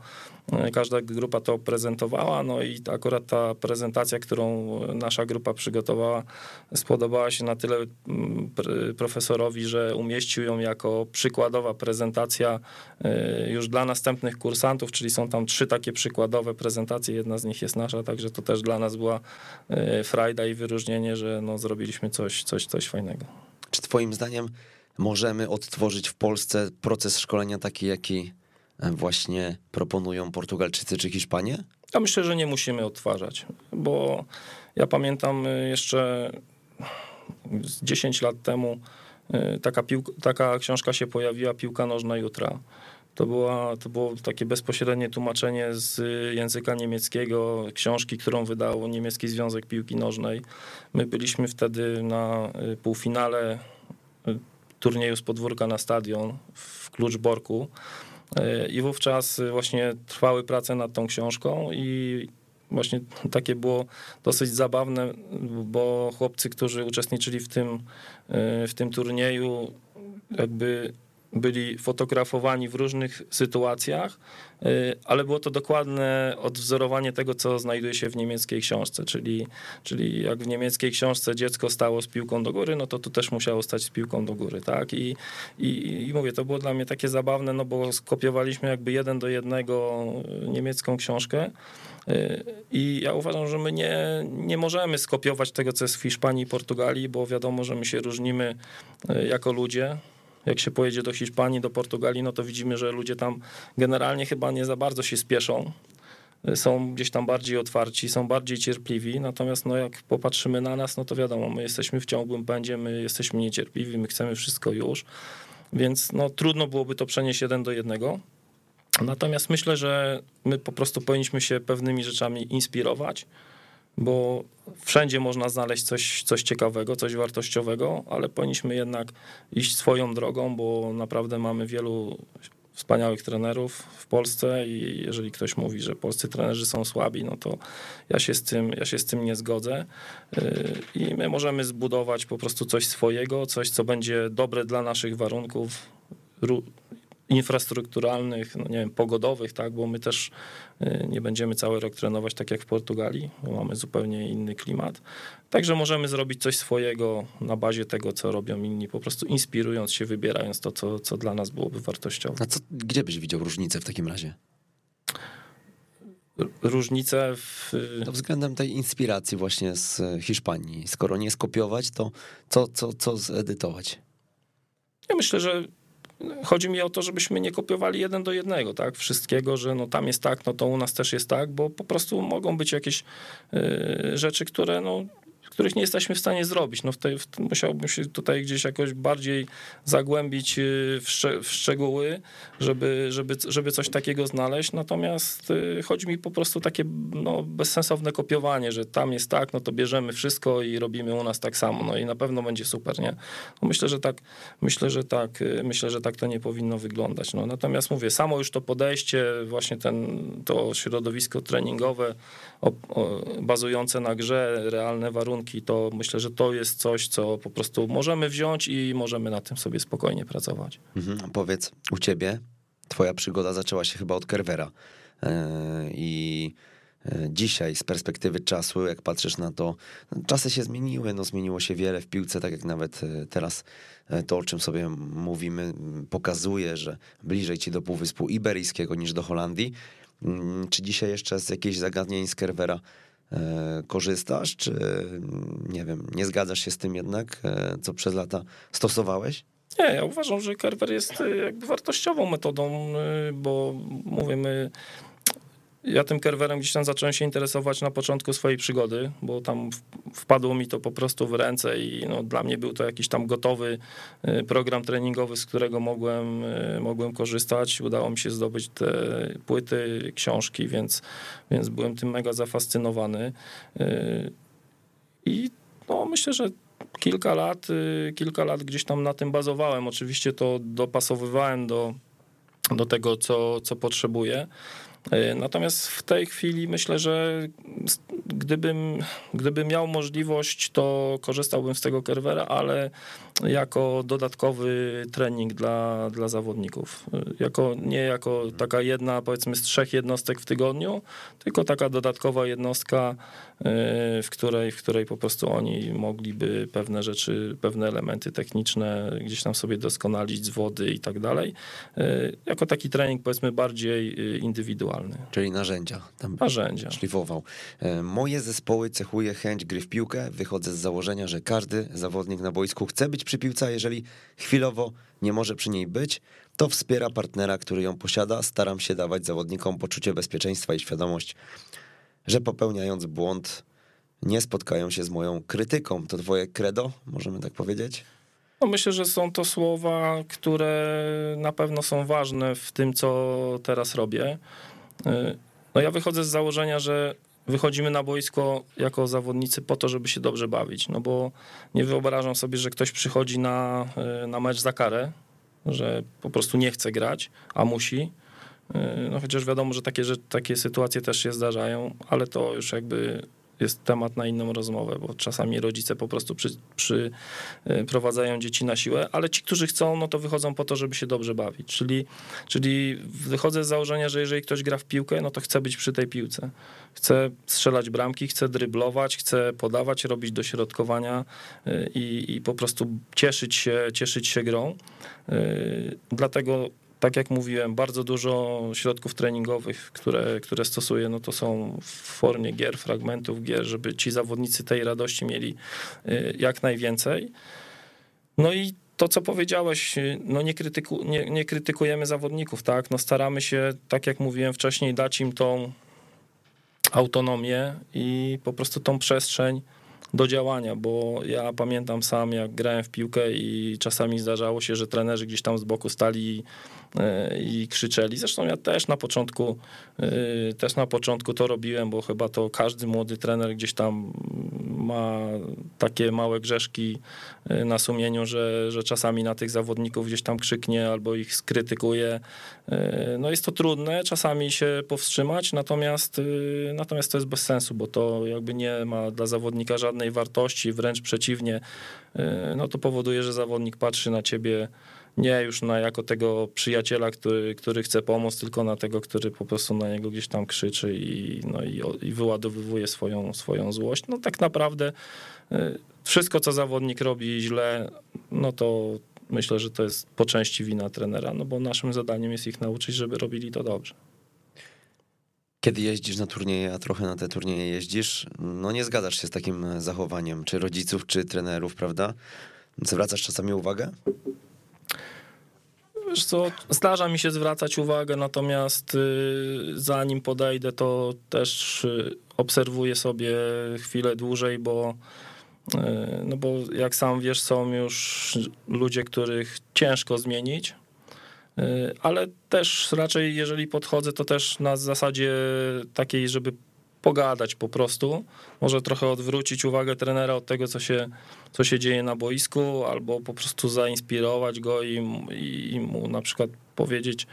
Speaker 2: y, każda grupa to prezentowała. No i akurat ta prezentacja, którą nasza grupa przygotowała, spodobała się na tyle mm, pr- profesorowi, że umieścił ją jako przykładowa prezentacja y, już dla następnych kursantów, czyli są tam trzy takie przykładowe prezentacje, jedna z nich jest nasza, także to też dla nas była y, frajda i wyróżnienie, że no, zrobiliśmy coś, coś, coś fajnego.
Speaker 1: Czy twoim zdaniem możemy odtworzyć w Polsce proces szkolenia taki, jaki e, właśnie proponują Portugalczycy czy Hiszpanie?
Speaker 2: Ja myślę, że nie musimy odtwarzać, bo ja pamiętam y, jeszcze z 10 lat temu taka, piłk- taka książka się pojawiła, Piłka Nożna Jutra. To, była, to było takie bezpośrednie tłumaczenie z języka niemieckiego książki, którą wydał Niemiecki Związek Piłki Nożnej. My byliśmy wtedy na y, półfinale y, turnieju z podwórka na stadion w Kluczborku. Y, I wówczas właśnie trwały prace nad tą książką i właśnie takie było dosyć zabawne, bo chłopcy, którzy uczestniczyli w tym, w tym turnieju, jakby byli fotografowani w różnych sytuacjach, y, ale było to dokładne odwzorowanie tego, co znajduje się w niemieckiej książce, czyli, czyli jak w niemieckiej książce dziecko stało z piłką do góry, no to tu też musiało stać z piłką do góry, tak? I, i, i mówię, to było dla mnie takie zabawne, no bo skopiowaliśmy jakby jeden do jednego niemiecką książkę, y, i ja uważam, że my nie, nie możemy skopiować tego, co jest w Hiszpanii i Portugalii, bo wiadomo, że my się różnimy y, jako ludzie. Jak się pojedzie do Hiszpanii, do Portugalii, no to widzimy, że ludzie tam generalnie chyba nie za bardzo się spieszą. Są gdzieś tam bardziej otwarci, są bardziej cierpliwi. Natomiast no jak popatrzymy na nas, no to wiadomo, my jesteśmy w ciągłym pędzie, my jesteśmy niecierpliwi, my chcemy wszystko już. Więc no trudno byłoby to przenieść jeden do jednego. Natomiast myślę, że my po prostu powinniśmy się pewnymi rzeczami inspirować bo wszędzie można znaleźć coś, coś ciekawego, coś wartościowego, ale powinniśmy jednak iść swoją drogą, bo naprawdę mamy wielu wspaniałych trenerów w Polsce i jeżeli ktoś mówi, że polscy trenerzy są słabi, no to ja się z tym, ja się z tym nie zgodzę. Yy, i my możemy zbudować po prostu coś swojego, coś, co będzie dobre dla naszych warunków, infrastrukturalnych, no nie wiem, pogodowych, tak, bo my też y, nie będziemy cały rok trenować tak jak w Portugalii, bo mamy zupełnie inny klimat. Także możemy zrobić coś swojego na bazie tego, co robią inni, po prostu inspirując się, wybierając to, co, co dla nas byłoby wartościowe.
Speaker 1: A co, gdzie byś widział różnicę w takim razie?
Speaker 2: Różnice w...
Speaker 1: To względem tej inspiracji właśnie z Hiszpanii. Skoro nie skopiować, to co, co, co zedytować?
Speaker 2: Ja myślę, że Chodzi mi o to, żebyśmy nie kopiowali jeden do jednego, tak, wszystkiego, że no tam jest tak, no to u nas też jest tak, bo po prostu mogą być jakieś y, rzeczy, które no których nie jesteśmy w stanie zrobić. No w tej, w, musiałbym się tutaj gdzieś jakoś bardziej zagłębić y, w, szcze, w szczegóły, żeby, żeby, żeby coś takiego znaleźć. Natomiast y, chodzi mi po prostu takie no, bezsensowne kopiowanie, że tam jest tak, no to bierzemy wszystko i robimy u nas tak samo. No i na pewno będzie super, nie? No myślę, że tak, myślę, że tak, y, myślę, że tak to nie powinno wyglądać. No, natomiast mówię, samo już to podejście, właśnie ten, to środowisko treningowe o, o, bazujące na grze, realne warunki, to myślę, że to jest coś, co po prostu możemy wziąć i możemy na tym sobie spokojnie pracować.
Speaker 1: Mhm. Powiedz, u ciebie twoja przygoda zaczęła się chyba od Kerwera e, i e, dzisiaj z perspektywy czasu, jak patrzysz na to, czasy się zmieniły, no zmieniło się wiele w piłce, tak jak nawet e, teraz to, o czym sobie mówimy, pokazuje, że bliżej ci do Półwyspu Iberyjskiego niż do Holandii. Mm, czy dzisiaj jeszcze z jakichś zagadnień z Kerwera korzystasz, czy nie wiem, nie zgadzasz się z tym jednak, e, co przez lata stosowałeś?
Speaker 2: Nie, ja uważam, że Kerber jest e, jakby wartościową metodą, bo mówimy, ja tym kerwerem gdzieś tam zacząłem się interesować na początku swojej przygody, bo tam wpadło mi to po prostu w ręce i no, dla mnie był to jakiś tam gotowy y, program treningowy, z którego mogłem, y, mogłem korzystać. Udało mi się zdobyć te płyty, książki, więc, więc byłem tym mega zafascynowany. Y, I no, myślę, że kilka lat, kilka lat gdzieś tam na tym bazowałem. Oczywiście to dopasowywałem do, do tego, co, co potrzebuję. E, natomiast w tej chwili myślę, że gdybym, gdybym miał możliwość, to korzystałbym z tego kerwera, ale jako dodatkowy trening dla, dla zawodników. E, jako, nie jako taka jedna, powiedzmy, z trzech jednostek w tygodniu, tylko taka dodatkowa jednostka, e, w której, w której po prostu oni mogliby pewne rzeczy, pewne elementy techniczne gdzieś tam sobie doskonalić z wody i tak dalej. Jako taki trening, powiedzmy, bardziej indywidualny indywidualny.
Speaker 1: Czyli narzędzia.
Speaker 2: Tam narzędzia.
Speaker 1: Szlifował. E, moje zespoły cechuje chęć gry w piłkę. Wychodzę z założenia, że każdy zawodnik na boisku chce być przy piłce, a jeżeli chwilowo nie może przy niej być, to wspiera partnera, który ją posiada. Staram się dawać zawodnikom poczucie bezpieczeństwa i świadomość, że popełniając błąd nie spotkają się z moją krytyką. To twoje credo, możemy tak powiedzieć?
Speaker 2: No myślę, że są to słowa, które na pewno są ważne w tym, co teraz robię. Y, no ja wychodzę z założenia, że wychodzimy na boisko jako zawodnicy po to, żeby się dobrze bawić, no bo nie wyobrażam sobie, że ktoś przychodzi na, y, na mecz za karę, że po prostu nie chce grać, a musi. Y, no chociaż wiadomo, że takie, że takie sytuacje też się zdarzają, ale to już jakby jest temat na inną rozmowę, bo czasami rodzice po prostu przy, przyprowadzają dzieci na siłę, ale ci, którzy chcą, no to wychodzą po to, żeby się dobrze bawić. Czyli, czyli wychodzę z założenia, że jeżeli ktoś gra w piłkę, no to chce być przy tej piłce. Chce strzelać bramki, chce dryblować, chce podawać, robić dośrodkowania i, i po prostu cieszyć się, cieszyć się grą. Dlatego tak jak mówiłem, bardzo dużo środków treningowych, które, które stosuję, no to są w formie gier, fragmentów gier, żeby ci zawodnicy tej radości mieli y, jak najwięcej. No i to, co powiedziałeś, y, no nie, krytyku, nie, nie krytykujemy zawodników, tak? No staramy się, tak jak mówiłem wcześniej, dać im tą autonomię i po prostu tą przestrzeń do działania, bo ja pamiętam sam, jak grałem w piłkę i czasami zdarzało się, że trenerzy gdzieś tam z boku stali i krzyczeli. Zresztą ja też na początku e, też na początku to robiłem, bo chyba to każdy młody trener gdzieś tam ma takie małe grzeszki e, na sumieniu, że, że czasami na tych zawodników gdzieś tam krzyknie albo ich skrytykuje. No jest to trudne czasami się powstrzymać, natomiast, natomiast to jest bez sensu, bo to jakby nie ma dla zawodnika żadnej wartości, wręcz przeciwnie, no to powoduje, że zawodnik patrzy na ciebie nie już na jako tego przyjaciela, który, który chce pomóc, tylko na tego, który po prostu na niego gdzieś tam krzyczy i, no i, i wyładowywuje swoją, swoją złość. No tak naprawdę y, wszystko, co zawodnik robi źle, no to myślę, że to jest po części wina trenera, no bo naszym zadaniem jest ich nauczyć, żeby robili to dobrze.
Speaker 1: Kiedy jeździsz na turnieje, a trochę na te turnieje jeździsz, no nie zgadzasz się z takim zachowaniem, czy rodziców, czy trenerów, prawda? Zwracasz czasami uwagę?
Speaker 2: Wiesz co, zdarza mi się zwracać uwagę, natomiast y, zanim podejdę, to też y, obserwuję sobie chwilę dłużej, bo y, no bo jak sam wiesz, są już ludzie, których ciężko zmienić, ale też raczej jeżeli podchodzę, to też na zasadzie takiej, żeby pogadać po prostu, może trochę odwrócić uwagę trenera od tego, co się, co się dzieje na boisku, albo po prostu zainspirować go i, i, i mu na przykład powiedzieć,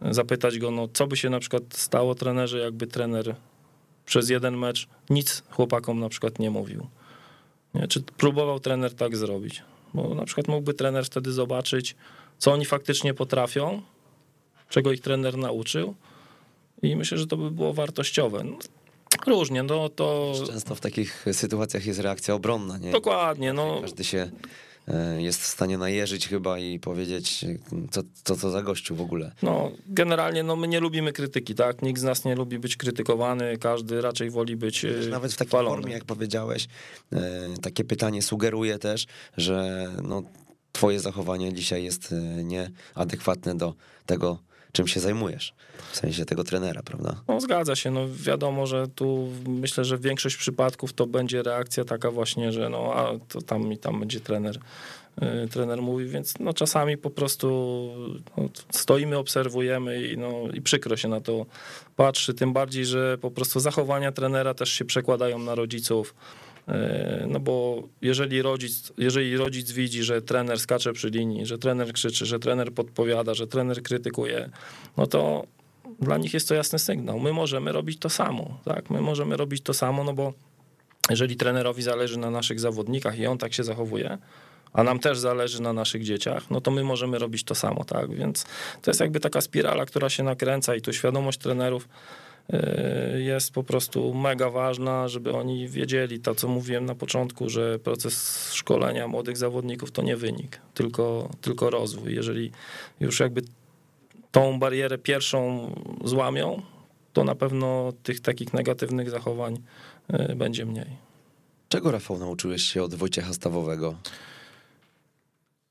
Speaker 2: zapytać go, no co by się na przykład stało trenerze, jakby trener przez jeden mecz nic chłopakom na przykład nie mówił. Nie? Czy próbował trener tak zrobić? Bo na przykład mógłby trener wtedy zobaczyć, co oni faktycznie potrafią, czego ich trener nauczył i myślę, że to by było wartościowe. No, Różnie, no to...
Speaker 1: Często w takich sytuacjach jest reakcja obronna, nie?
Speaker 2: Dokładnie, no.
Speaker 1: Każdy się e, jest w stanie najeżyć chyba i powiedzieć, co, co to za gościu w ogóle.
Speaker 2: No, generalnie no, my nie lubimy krytyki, tak? Nikt z nas nie lubi być krytykowany, każdy raczej woli być
Speaker 1: e, Nawet w takiej chwalony. formie, jak powiedziałeś, e, takie pytanie sugeruje też, że no, twoje zachowanie dzisiaj jest nieadekwatne do tego, czym się zajmujesz, w sensie tego trenera, prawda?
Speaker 2: No zgadza się, no wiadomo, że tu myślę, że większość przypadków to będzie reakcja taka właśnie, że no a to tam i tam będzie trener, yy, trener mówi, więc no czasami po prostu no, stoimy, obserwujemy i, no, i przykro się na to patrzy, tym bardziej, że po prostu zachowania trenera też się przekładają na rodziców, no bo jeżeli rodzic, jeżeli rodzic widzi, że trener skacze przy linii, że trener krzyczy, że trener podpowiada, że trener krytykuje, no to dla nich jest to jasny sygnał. My możemy robić to samo, tak? My możemy robić to samo, no bo jeżeli trenerowi zależy na naszych zawodnikach i on tak się zachowuje, a nam też zależy na naszych dzieciach, no to my możemy robić to samo, tak? Więc to jest jakby taka spirala, która się nakręca i tu świadomość trenerów jest po prostu mega ważna, żeby oni wiedzieli to, co mówiłem na początku, że proces szkolenia młodych zawodników to nie wynik, tylko, tylko rozwój. Jeżeli już jakby tą barierę pierwszą złamią, to na pewno tych takich negatywnych zachowań y, będzie mniej.
Speaker 1: Czego, Rafał, nauczyłeś się od Wojciecha Stawowego?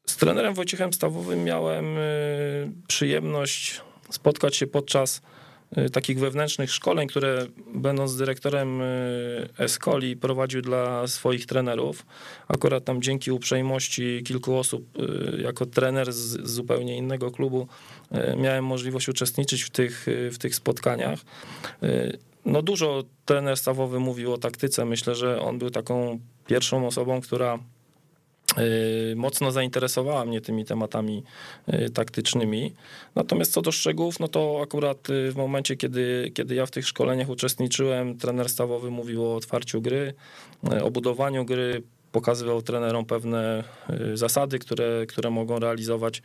Speaker 2: Z trenerem Wojciechem Stawowym miałem y, przyjemność spotkać się podczas takich wewnętrznych szkoleń, które będąc dyrektorem y, Escoli prowadził dla swoich trenerów. Akurat tam dzięki uprzejmości kilku osób, y, jako trener z zupełnie innego klubu, miałem możliwość uczestniczyć w tych, w tych spotkaniach. No dużo trener stawowy mówił o taktyce. Myślę, że on był taką pierwszą osobą, która Y, mocno zainteresowała mnie tymi tematami y, taktycznymi. Natomiast co do szczegółów, no to akurat y, w momencie, kiedy, kiedy ja w tych szkoleniach uczestniczyłem, trener stawowy mówił o otwarciu gry, o budowaniu gry, pokazywał trenerom pewne zasady, które, które mogą realizować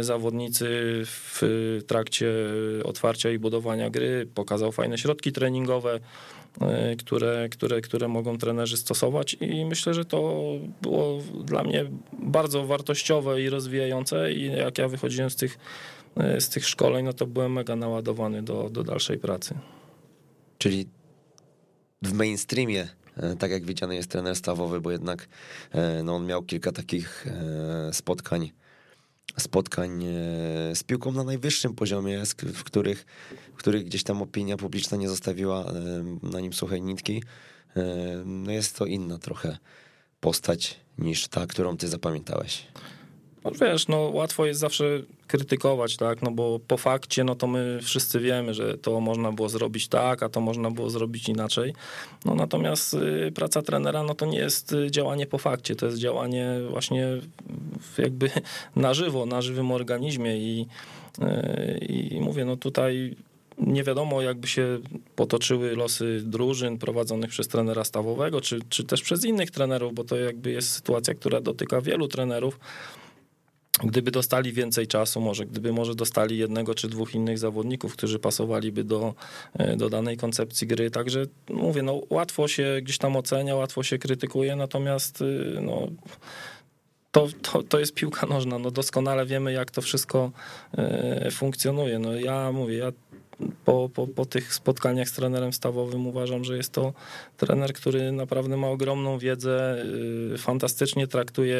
Speaker 2: zawodnicy w trakcie otwarcia i budowania gry, pokazał fajne środki treningowe, które, które, które mogą trenerzy stosować i myślę, że to było dla mnie bardzo wartościowe i rozwijające i jak ja wychodziłem z tych, e, z tych szkoleń, no to byłem mega naładowany do, do dalszej pracy.
Speaker 1: Czyli w mainstreamie e, tak jak widziany jest trener stawowy, bo jednak no, on miał kilka takich spotkań spotkań e, z piłką na najwyższym poziomie, w których, w których gdzieś tam opinia publiczna nie zostawiła e, na nim suchej nitki. E, no jest to inna trochę postać niż ta, którą ty zapamiętałeś.
Speaker 2: No wiesz, no łatwo jest zawsze krytykować, tak, no bo po fakcie, no to my wszyscy wiemy, że to można było zrobić tak, a to można było zrobić inaczej. No natomiast y, praca trenera, no to nie jest y, działanie po fakcie, to jest działanie właśnie jakby na żywo, na żywym organizmie i, y, i mówię, no tutaj nie wiadomo, jakby się potoczyły losy drużyn prowadzonych przez trenera stawowego, czy, czy też przez innych trenerów, bo to jakby jest sytuacja, która dotyka wielu trenerów gdyby dostali więcej czasu, może gdyby może dostali jednego czy dwóch innych zawodników, którzy pasowaliby do, e, do danej koncepcji gry. Także mówię, no łatwo się gdzieś tam ocenia, łatwo się krytykuje, natomiast y, no to, to, to jest piłka nożna. No doskonale wiemy, jak to wszystko e, funkcjonuje. No ja mówię, ja po, po, po tych spotkaniach z trenerem stawowym uważam, że jest to trener, który naprawdę ma ogromną wiedzę, y, fantastycznie traktuje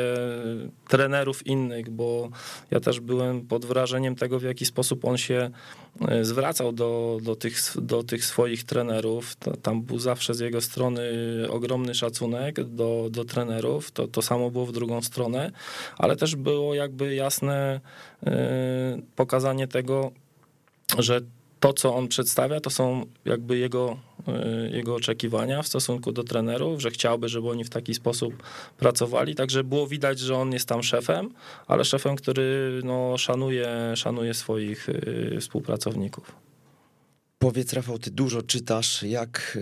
Speaker 2: trenerów innych, bo ja też byłem pod wrażeniem tego, w jaki sposób on się y, zwracał do, do, tych, do tych swoich trenerów. Tam był zawsze z jego strony ogromny szacunek do, do trenerów. To, to samo było w drugą stronę, ale też było jakby jasne y, pokazanie tego, że to, co on przedstawia, to są jakby jego, e, jego oczekiwania w stosunku do trenerów, że chciałby, żeby oni w taki sposób pracowali. Także było widać, że on jest tam szefem, ale szefem, który no, szanuje, szanuje swoich e, współpracowników.
Speaker 1: Powiedz, Rafał, ty dużo czytasz. Jak,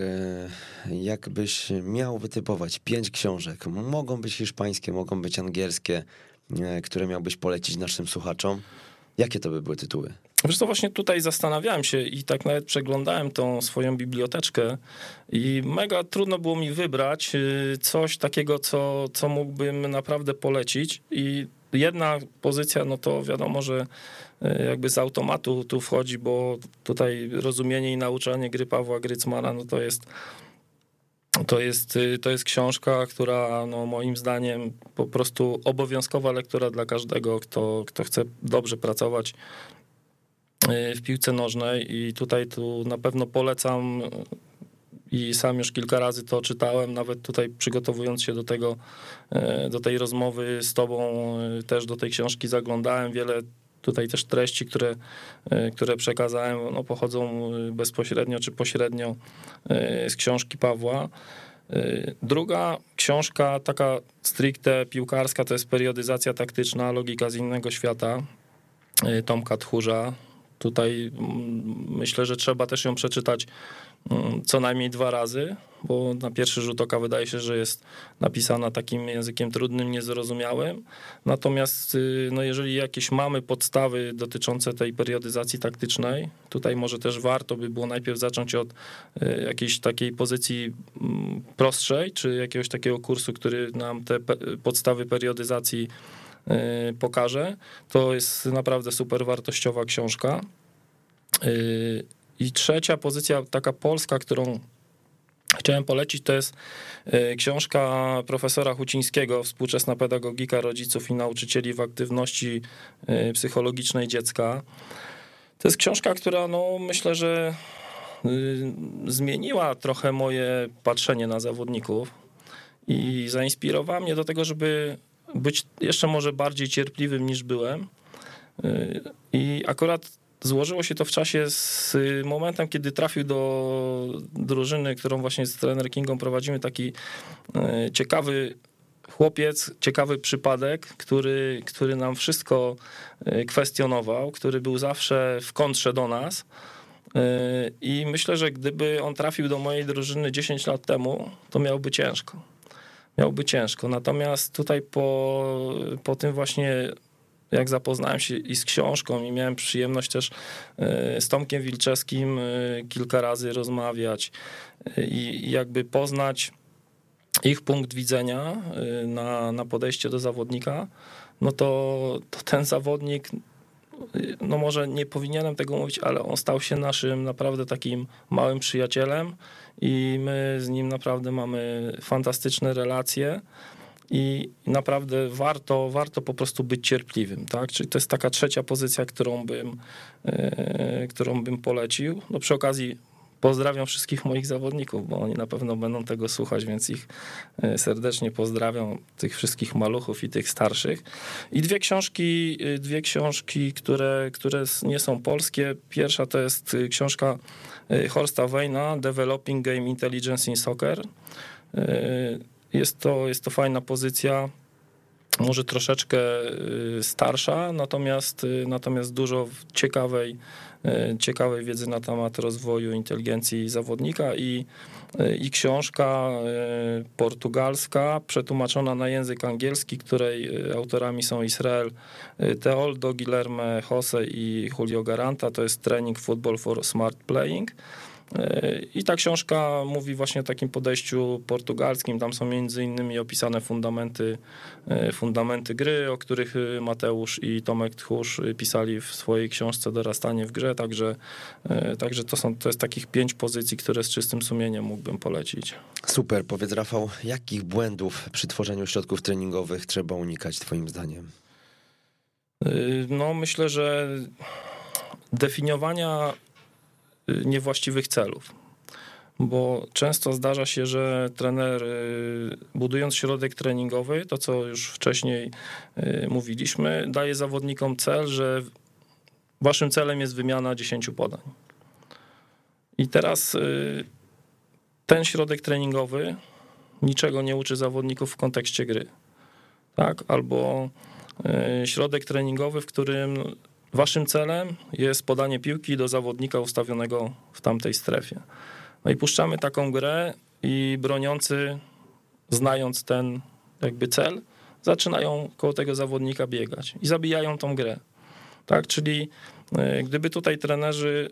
Speaker 1: e, jak byś miał wytypować pięć książek? Mogą być hiszpańskie, mogą być angielskie, które miałbyś polecić naszym słuchaczom. Jakie to by były tytuły?
Speaker 2: Wiesz co, właśnie tutaj zastanawiałem się i tak nawet przeglądałem tą swoją biblioteczkę i mega trudno było mi wybrać y, coś takiego, co, co mógłbym naprawdę polecić. I jedna pozycja, no to wiadomo, że y, jakby z automatu tu wchodzi, bo tutaj rozumienie i nauczanie gry Pawła Grycmana, no to jest to jest, y, to jest książka, która no, moim zdaniem po prostu obowiązkowa lektura dla każdego, kto, kto chce dobrze pracować w piłce nożnej i tutaj tu na pewno polecam i sam już kilka razy to czytałem, nawet tutaj przygotowując się do tego, y, do tej rozmowy z tobą, też do tej książki zaglądałem, wiele tutaj też treści, które, które przekazałem, no, pochodzą bezpośrednio czy pośrednio z książki Pawła. Druga książka, taka stricte piłkarska, to jest periodyzacja taktyczna, logika z innego świata Tomka Tchórza. Tutaj myślę, że trzeba też ją przeczytać Mm, co najmniej dwa razy, bo na pierwszy rzut oka wydaje się, że jest napisana takim językiem trudnym, niezrozumiałym. Natomiast y, no jeżeli jakieś mamy podstawy dotyczące tej periodyzacji taktycznej, tutaj może też warto by było najpierw zacząć od y, jakiejś takiej pozycji mm, prostszej, czy jakiegoś takiego kursu, który nam te podstawy periodyzacji y, pokaże. To jest naprawdę super wartościowa książka. I trzecia pozycja, taka polska, którą chciałem polecić, to jest e, książka profesora Hucińskiego, Współczesna pedagogika rodziców i nauczycieli w aktywności psychologicznej dziecka. To jest książka, która no, myślę, że zmieniła trochę moje patrzenie na zawodników i zainspirowała mnie do tego, żeby być jeszcze może bardziej cierpliwym niż byłem. I akurat złożyło się to w czasie z momentem, kiedy trafił do drużyny, którą właśnie z trener Kingą prowadzimy, taki e, ciekawy chłopiec, ciekawy przypadek, który, który nam wszystko y, kwestionował, który był zawsze w kontrze do nas. Y, I myślę, że gdyby on trafił do mojej drużyny 10 lat temu, to miałby ciężko. Miałby ciężko. Natomiast tutaj po, po tym właśnie jak zapoznałem się i z książką i miałem przyjemność też z Tomkiem Wilczewskim kilka razy rozmawiać i jakby poznać ich punkt widzenia na, na podejście do zawodnika, no to, to ten zawodnik, no może nie powinienem tego mówić, ale on stał się naszym naprawdę takim małym przyjacielem i my z nim naprawdę mamy fantastyczne relacje. I naprawdę warto, warto po prostu być cierpliwym, tak? Czyli to jest taka trzecia pozycja, którą bym, yy, którą bym polecił. No przy okazji Pozdrawiam wszystkich moich zawodników, bo oni na pewno będą tego słuchać, więc ich e, serdecznie pozdrawiam, tych wszystkich maluchów i tych starszych. I dwie książki, e, dwie książki, które, które nie są polskie. Pierwsza to jest e, książka Horsta Wayna, Developing Game Intelligence in Soccer. Jest to, jest to fajna pozycja może troszeczkę starsza, natomiast, natomiast dużo ciekawej E, ciekawej wiedzy na temat rozwoju inteligencji zawodnika i, i książka portugalska przetłumaczona na język angielski, której autorami są Israel Teoldo, Guilherme Jose i Julio Garanta, to jest Training Football for Smart Playing. I ta książka mówi właśnie o takim podejściu portugalskim. Tam są między innymi opisane fundamenty, e, fundamenty gry, o których e, Mateusz i Tomek Tchórz pisali w swojej książce Dorastanie w grze. Także, e, także to, są, to jest takich pięć pozycji, które z czystym sumieniem mógłbym polecić.
Speaker 1: Super. Powiedz Rafał, jakich błędów przy tworzeniu środków treningowych trzeba unikać twoim zdaniem?
Speaker 2: No myślę, że definiowania niewłaściwych celów. Bo często zdarza się, że trener, y, budując środek treningowy, to co już wcześniej y, mówiliśmy, daje zawodnikom cel, że waszym celem jest wymiana 10 podań. I teraz y, ten środek treningowy niczego nie uczy zawodników w kontekście gry. Tak? Albo środek treningowy, w którym Waszym celem jest podanie piłki do zawodnika ustawionego w tamtej strefie. No i puszczamy taką grę i broniący, znając ten jakby cel, zaczynają koło tego zawodnika biegać i zabijają tą grę. Tak, czyli e, gdyby tutaj trenerzy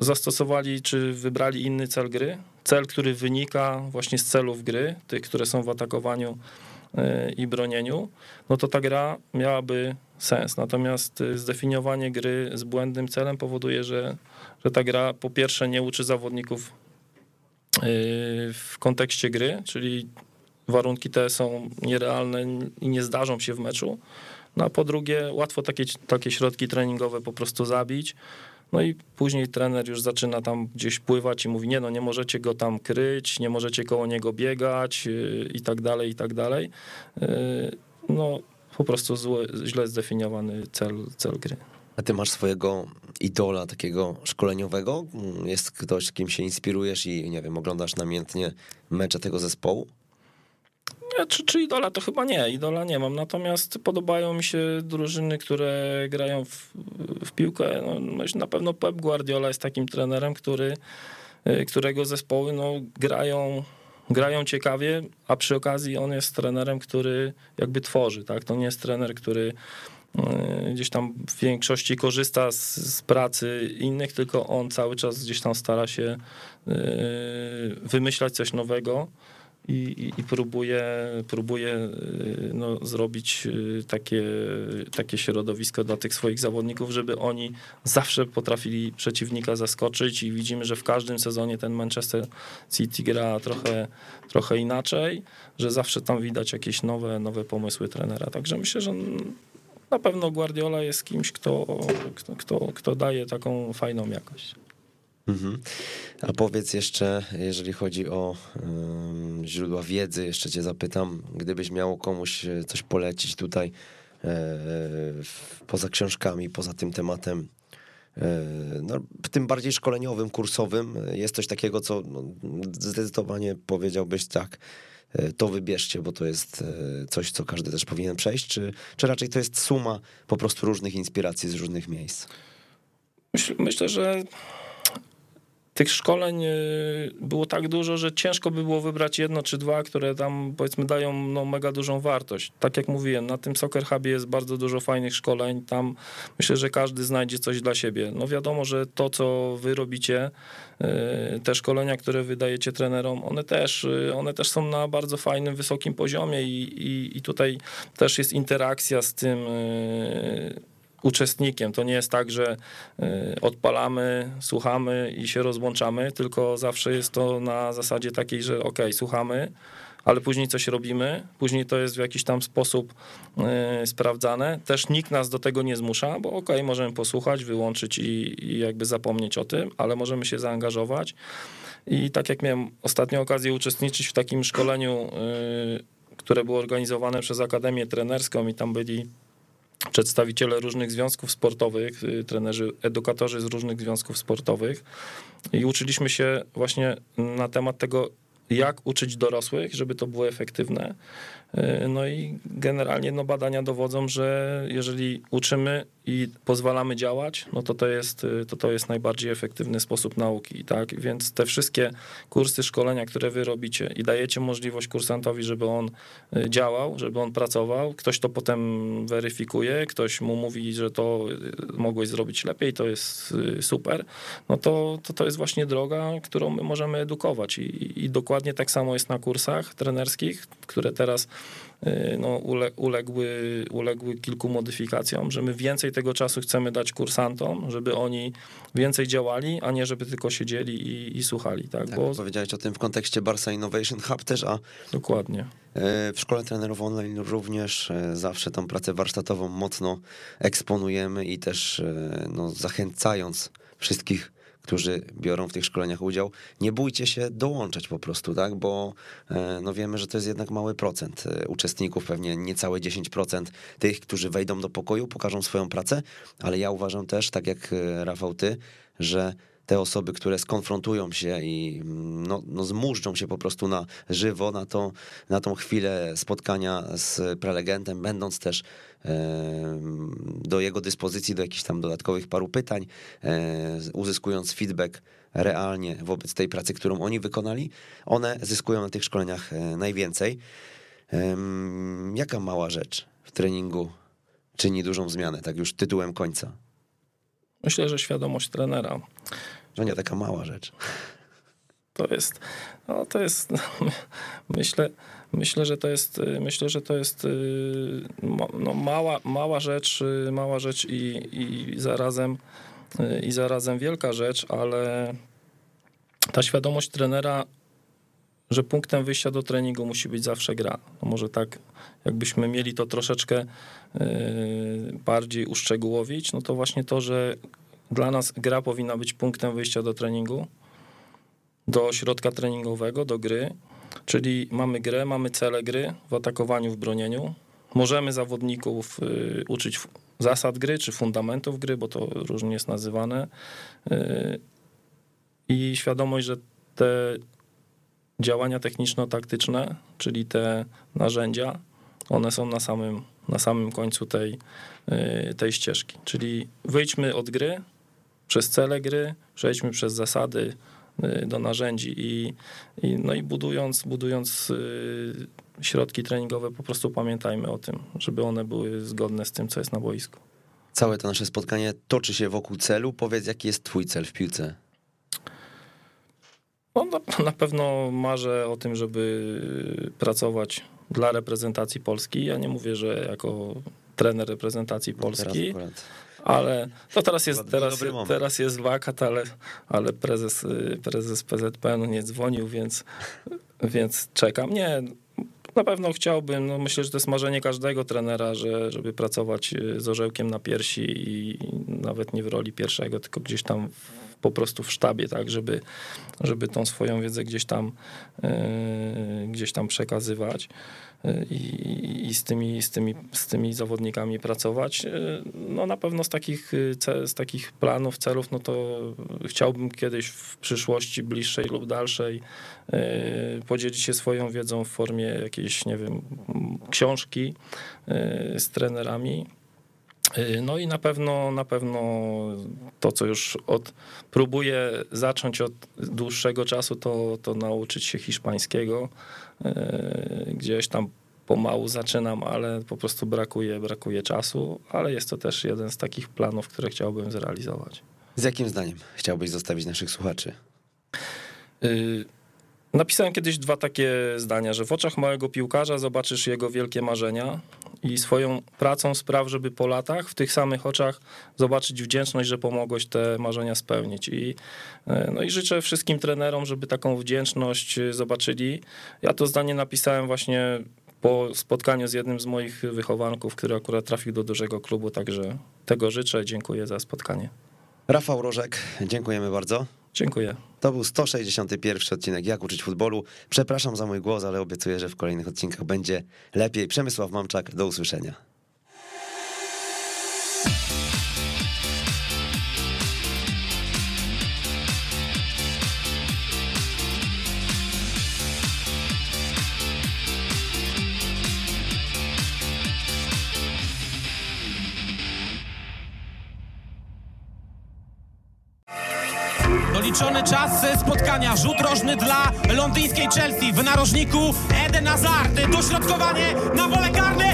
Speaker 2: zastosowali czy wybrali inny cel gry, cel, który wynika właśnie z celów gry, tych, które są w atakowaniu e, i bronieniu, no to ta gra miałaby sens. Natomiast y, zdefiniowanie gry z błędnym celem powoduje, że, że ta gra po pierwsze nie uczy zawodników y, w kontekście gry, czyli warunki te są nierealne i nie zdarzą się w meczu. No a po drugie, łatwo takie, takie środki treningowe po prostu zabić. No i później trener już zaczyna tam gdzieś pływać i mówi, nie no, nie możecie go tam kryć, nie możecie koło niego biegać y, i tak dalej, i tak dalej. No po prostu zły, źle zdefiniowany cel, cel gry.
Speaker 1: A ty masz swojego idola takiego szkoleniowego? Jest ktoś, kim się inspirujesz i nie wiem, oglądasz namiętnie mecze tego zespołu?
Speaker 2: Nie, czy, czy idola to chyba nie, idola nie mam. Natomiast podobają mi się drużyny, które grają w, w piłkę. No, na pewno Pep Guardiola jest takim trenerem, który, którego zespoły no, grają grają ciekawie, a przy okazji on jest trenerem, który jakby tworzy, tak? To nie jest trener, który e, gdzieś tam w większości korzysta z, z, pracy innych, tylko on cały czas gdzieś tam stara się e, wymyślać coś nowego i, i, próbuje, próbuje y, no, zrobić y, takie, takie środowisko dla tych swoich zawodników, żeby oni zawsze potrafili przeciwnika zaskoczyć i widzimy, że w każdym sezonie ten Manchester City gra trochę, trochę inaczej, że zawsze tam widać jakieś nowe, nowe pomysły trenera. Także myślę, że na pewno Guardiola jest kimś, kto, kto, kto, kto daje taką fajną jakość.
Speaker 1: Mhm. A powiedz jeszcze, jeżeli chodzi o um, źródła wiedzy, jeszcze cię zapytam, gdybyś miał komuś e, coś polecić tutaj e, poza książkami, poza tym tematem, e, no, tym bardziej szkoleniowym, kursowym, jest coś takiego, co no, zdecydowanie powiedziałbyś tak, to wybierzcie, bo to jest coś, co każdy też powinien przejść, czy, czy raczej to jest suma po prostu różnych inspiracji z różnych miejsc?
Speaker 2: Myśl, myślę, że tych szkoleń y, było tak dużo, że ciężko by było wybrać jedno czy dwa, które tam powiedzmy dają no, mega dużą wartość. Tak jak mówiłem, na tym Soccer Hubie jest bardzo dużo fajnych szkoleń. Tam myślę, że każdy znajdzie coś dla siebie. No wiadomo, że to, co wy robicie, y, te szkolenia, które wydajecie trenerom, one też, y, one też są na bardzo fajnym, wysokim poziomie i, i, i tutaj też jest interakcja z tym uczestnikiem. To nie jest tak, że y, odpalamy, słuchamy i się rozłączamy, tylko zawsze jest to na zasadzie takiej, że ok, słuchamy, ale później coś robimy, później to jest w jakiś tam sposób y, sprawdzane. Też nikt nas do tego nie zmusza, bo ok, możemy posłuchać, wyłączyć i, i jakby zapomnieć o tym, ale możemy się zaangażować. I tak jak miałem ostatnio okazję uczestniczyć w takim szkoleniu, y, które było organizowane przez Akademię Trenerską i tam byli przedstawiciele różnych związków sportowych, y, trenerzy, edukatorzy z różnych związków sportowych i uczyliśmy się właśnie na temat tego, jak uczyć dorosłych, żeby to było efektywne. Y, no i generalnie no, badania dowodzą, że jeżeli uczymy i pozwalamy działać, no to to jest, y, to to jest najbardziej efektywny sposób nauki, tak? Więc te wszystkie kursy, szkolenia, które wy robicie i dajecie możliwość kursantowi, żeby on y, działał, żeby on pracował, ktoś to potem weryfikuje, ktoś mu mówi, że to mogłeś zrobić lepiej, to jest super, no to to, to jest właśnie droga, którą my możemy edukować i, i dokładnie tak samo jest na kursach trenerskich, które teraz Y, no, ule, uległy, uległy kilku modyfikacjom, że my więcej tego czasu chcemy dać kursantom, żeby oni więcej działali, a nie żeby tylko siedzieli i, i słuchali. Tak,
Speaker 1: tak Bo... powiedziałeś o tym w kontekście Barca Innovation Hub też, a
Speaker 2: Dokładnie.
Speaker 1: E, w szkole trenerów online również e, zawsze tą pracę warsztatową mocno eksponujemy i też e, no, zachęcając wszystkich którzy biorą w tych szkoleniach udział, nie bójcie się dołączać po prostu, tak, bo e, no wiemy, że to jest jednak mały procent e, uczestników, pewnie niecałe 10% tych, którzy wejdą do pokoju, pokażą swoją pracę, ale ja uważam też, tak jak e, Rafał ty, że te osoby, które skonfrontują się i mm, no, no zmuszczą się po prostu na żywo, na, to, na tą chwilę spotkania z prelegentem, będąc też do jego dyspozycji do jakichś tam dodatkowych paru pytań, e, uzyskując feedback realnie wobec tej pracy, którą oni wykonali, one zyskują na tych szkoleniach e, najwięcej. Jaka mała rzecz w treningu czyni dużą zmianę, tak już tytułem końca?
Speaker 2: Myślę, że świadomość trenera.
Speaker 1: No nie taka mała rzecz.
Speaker 2: To jest, no to jest, myślę, myślę, że to jest, myślę, że to jest y, no, mała, mała rzecz, y, mała rzecz i, i zarazem, y, i zarazem wielka rzecz, ale ta świadomość trenera, że punktem wyjścia do treningu musi być zawsze gra. No może tak, jakbyśmy mieli to troszeczkę bardziej uszczegółowić, no to właśnie to, że dla nas gra powinna być punktem wyjścia do treningu, do środka treningowego, do gry, czyli mamy grę, mamy cele gry w atakowaniu, w bronieniu. Możemy zawodników y, uczyć zasad gry czy fundamentów gry, bo to różnie jest nazywane. Y, I świadomość, że te działania techniczno-taktyczne, czyli te narzędzia, one są na samym, na samym końcu tej, y, tej ścieżki. Czyli wyjdźmy od gry, przez cele gry, przejdźmy przez zasady y, do narzędzi i, i, no i budując, budując y, środki treningowe, po prostu pamiętajmy o tym, żeby one były zgodne z tym, co jest na boisku.
Speaker 1: Całe to nasze spotkanie toczy się wokół celu. Powiedz, jaki jest twój cel w piłce?
Speaker 2: No, na, na pewno marzę o tym, żeby pracować dla reprezentacji Polski. Ja nie mówię, że jako trener reprezentacji Polski, ale to teraz jest, teraz, teraz jest wakat, ale, ale prezes, prezes PZPN nie dzwonił, więc, więc czekam. Nie, na pewno chciałbym, no myślę, że to jest marzenie każdego trenera, że, żeby pracować y, z orzełkiem na piersi i nawet nie w roli pierwszego, tylko gdzieś tam po prostu w sztabie, tak, żeby, żeby tą swoją wiedzę gdzieś tam, yy, gdzieś tam przekazywać. y, i, i z, tymi, z, tymi, z tymi zawodnikami pracować. Y, No na pewno z takich, z takich planów, celów, no to chciałbym kiedyś w przyszłości bliższej lub dalszej podzielić się swoją wiedzą w formie jakiejś, nie wiem, książki z trenerami. Y, No i na pewno, na pewno to, co już od, próbuję zacząć od dłuższego czasu, to, to nauczyć się hiszpańskiego. Y, Gdzieś tam pomału zaczynam, ale po prostu brakuje, brakuje czasu, ale jest to też jeden z takich planów, które chciałbym zrealizować.
Speaker 1: Z jakim zdaniem chciałbyś zostawić naszych słuchaczy?
Speaker 2: Y, Napisałem kiedyś dwa takie zdania, że w oczach małego piłkarza zobaczysz jego wielkie marzenia i swoją pracą spraw, żeby po latach w tych samych oczach zobaczyć wdzięczność, że pomogłeś te marzenia spełnić. I, y, no i życzę wszystkim trenerom, żeby taką wdzięczność y, zobaczyli. Ja to zdanie napisałem właśnie po spotkaniu z jednym z moich wychowanków, który akurat trafił do dużego klubu, także tego życzę. Dziękuję za spotkanie.
Speaker 1: Rafał Rożek, dziękujemy bardzo.
Speaker 2: Dziękuję.
Speaker 1: To był 161 odcinek Jak uczyć futbolu. Przepraszam za mój głos, ale obiecuję, że w kolejnych odcinkach będzie lepiej. Przemysław Mamczak, do usłyszenia.
Speaker 3: Doliczony czas spotkania, rzut rożny dla londyńskiej Chelsea. W narożniku Eden Hazard, dośrodkowanie na pole karne.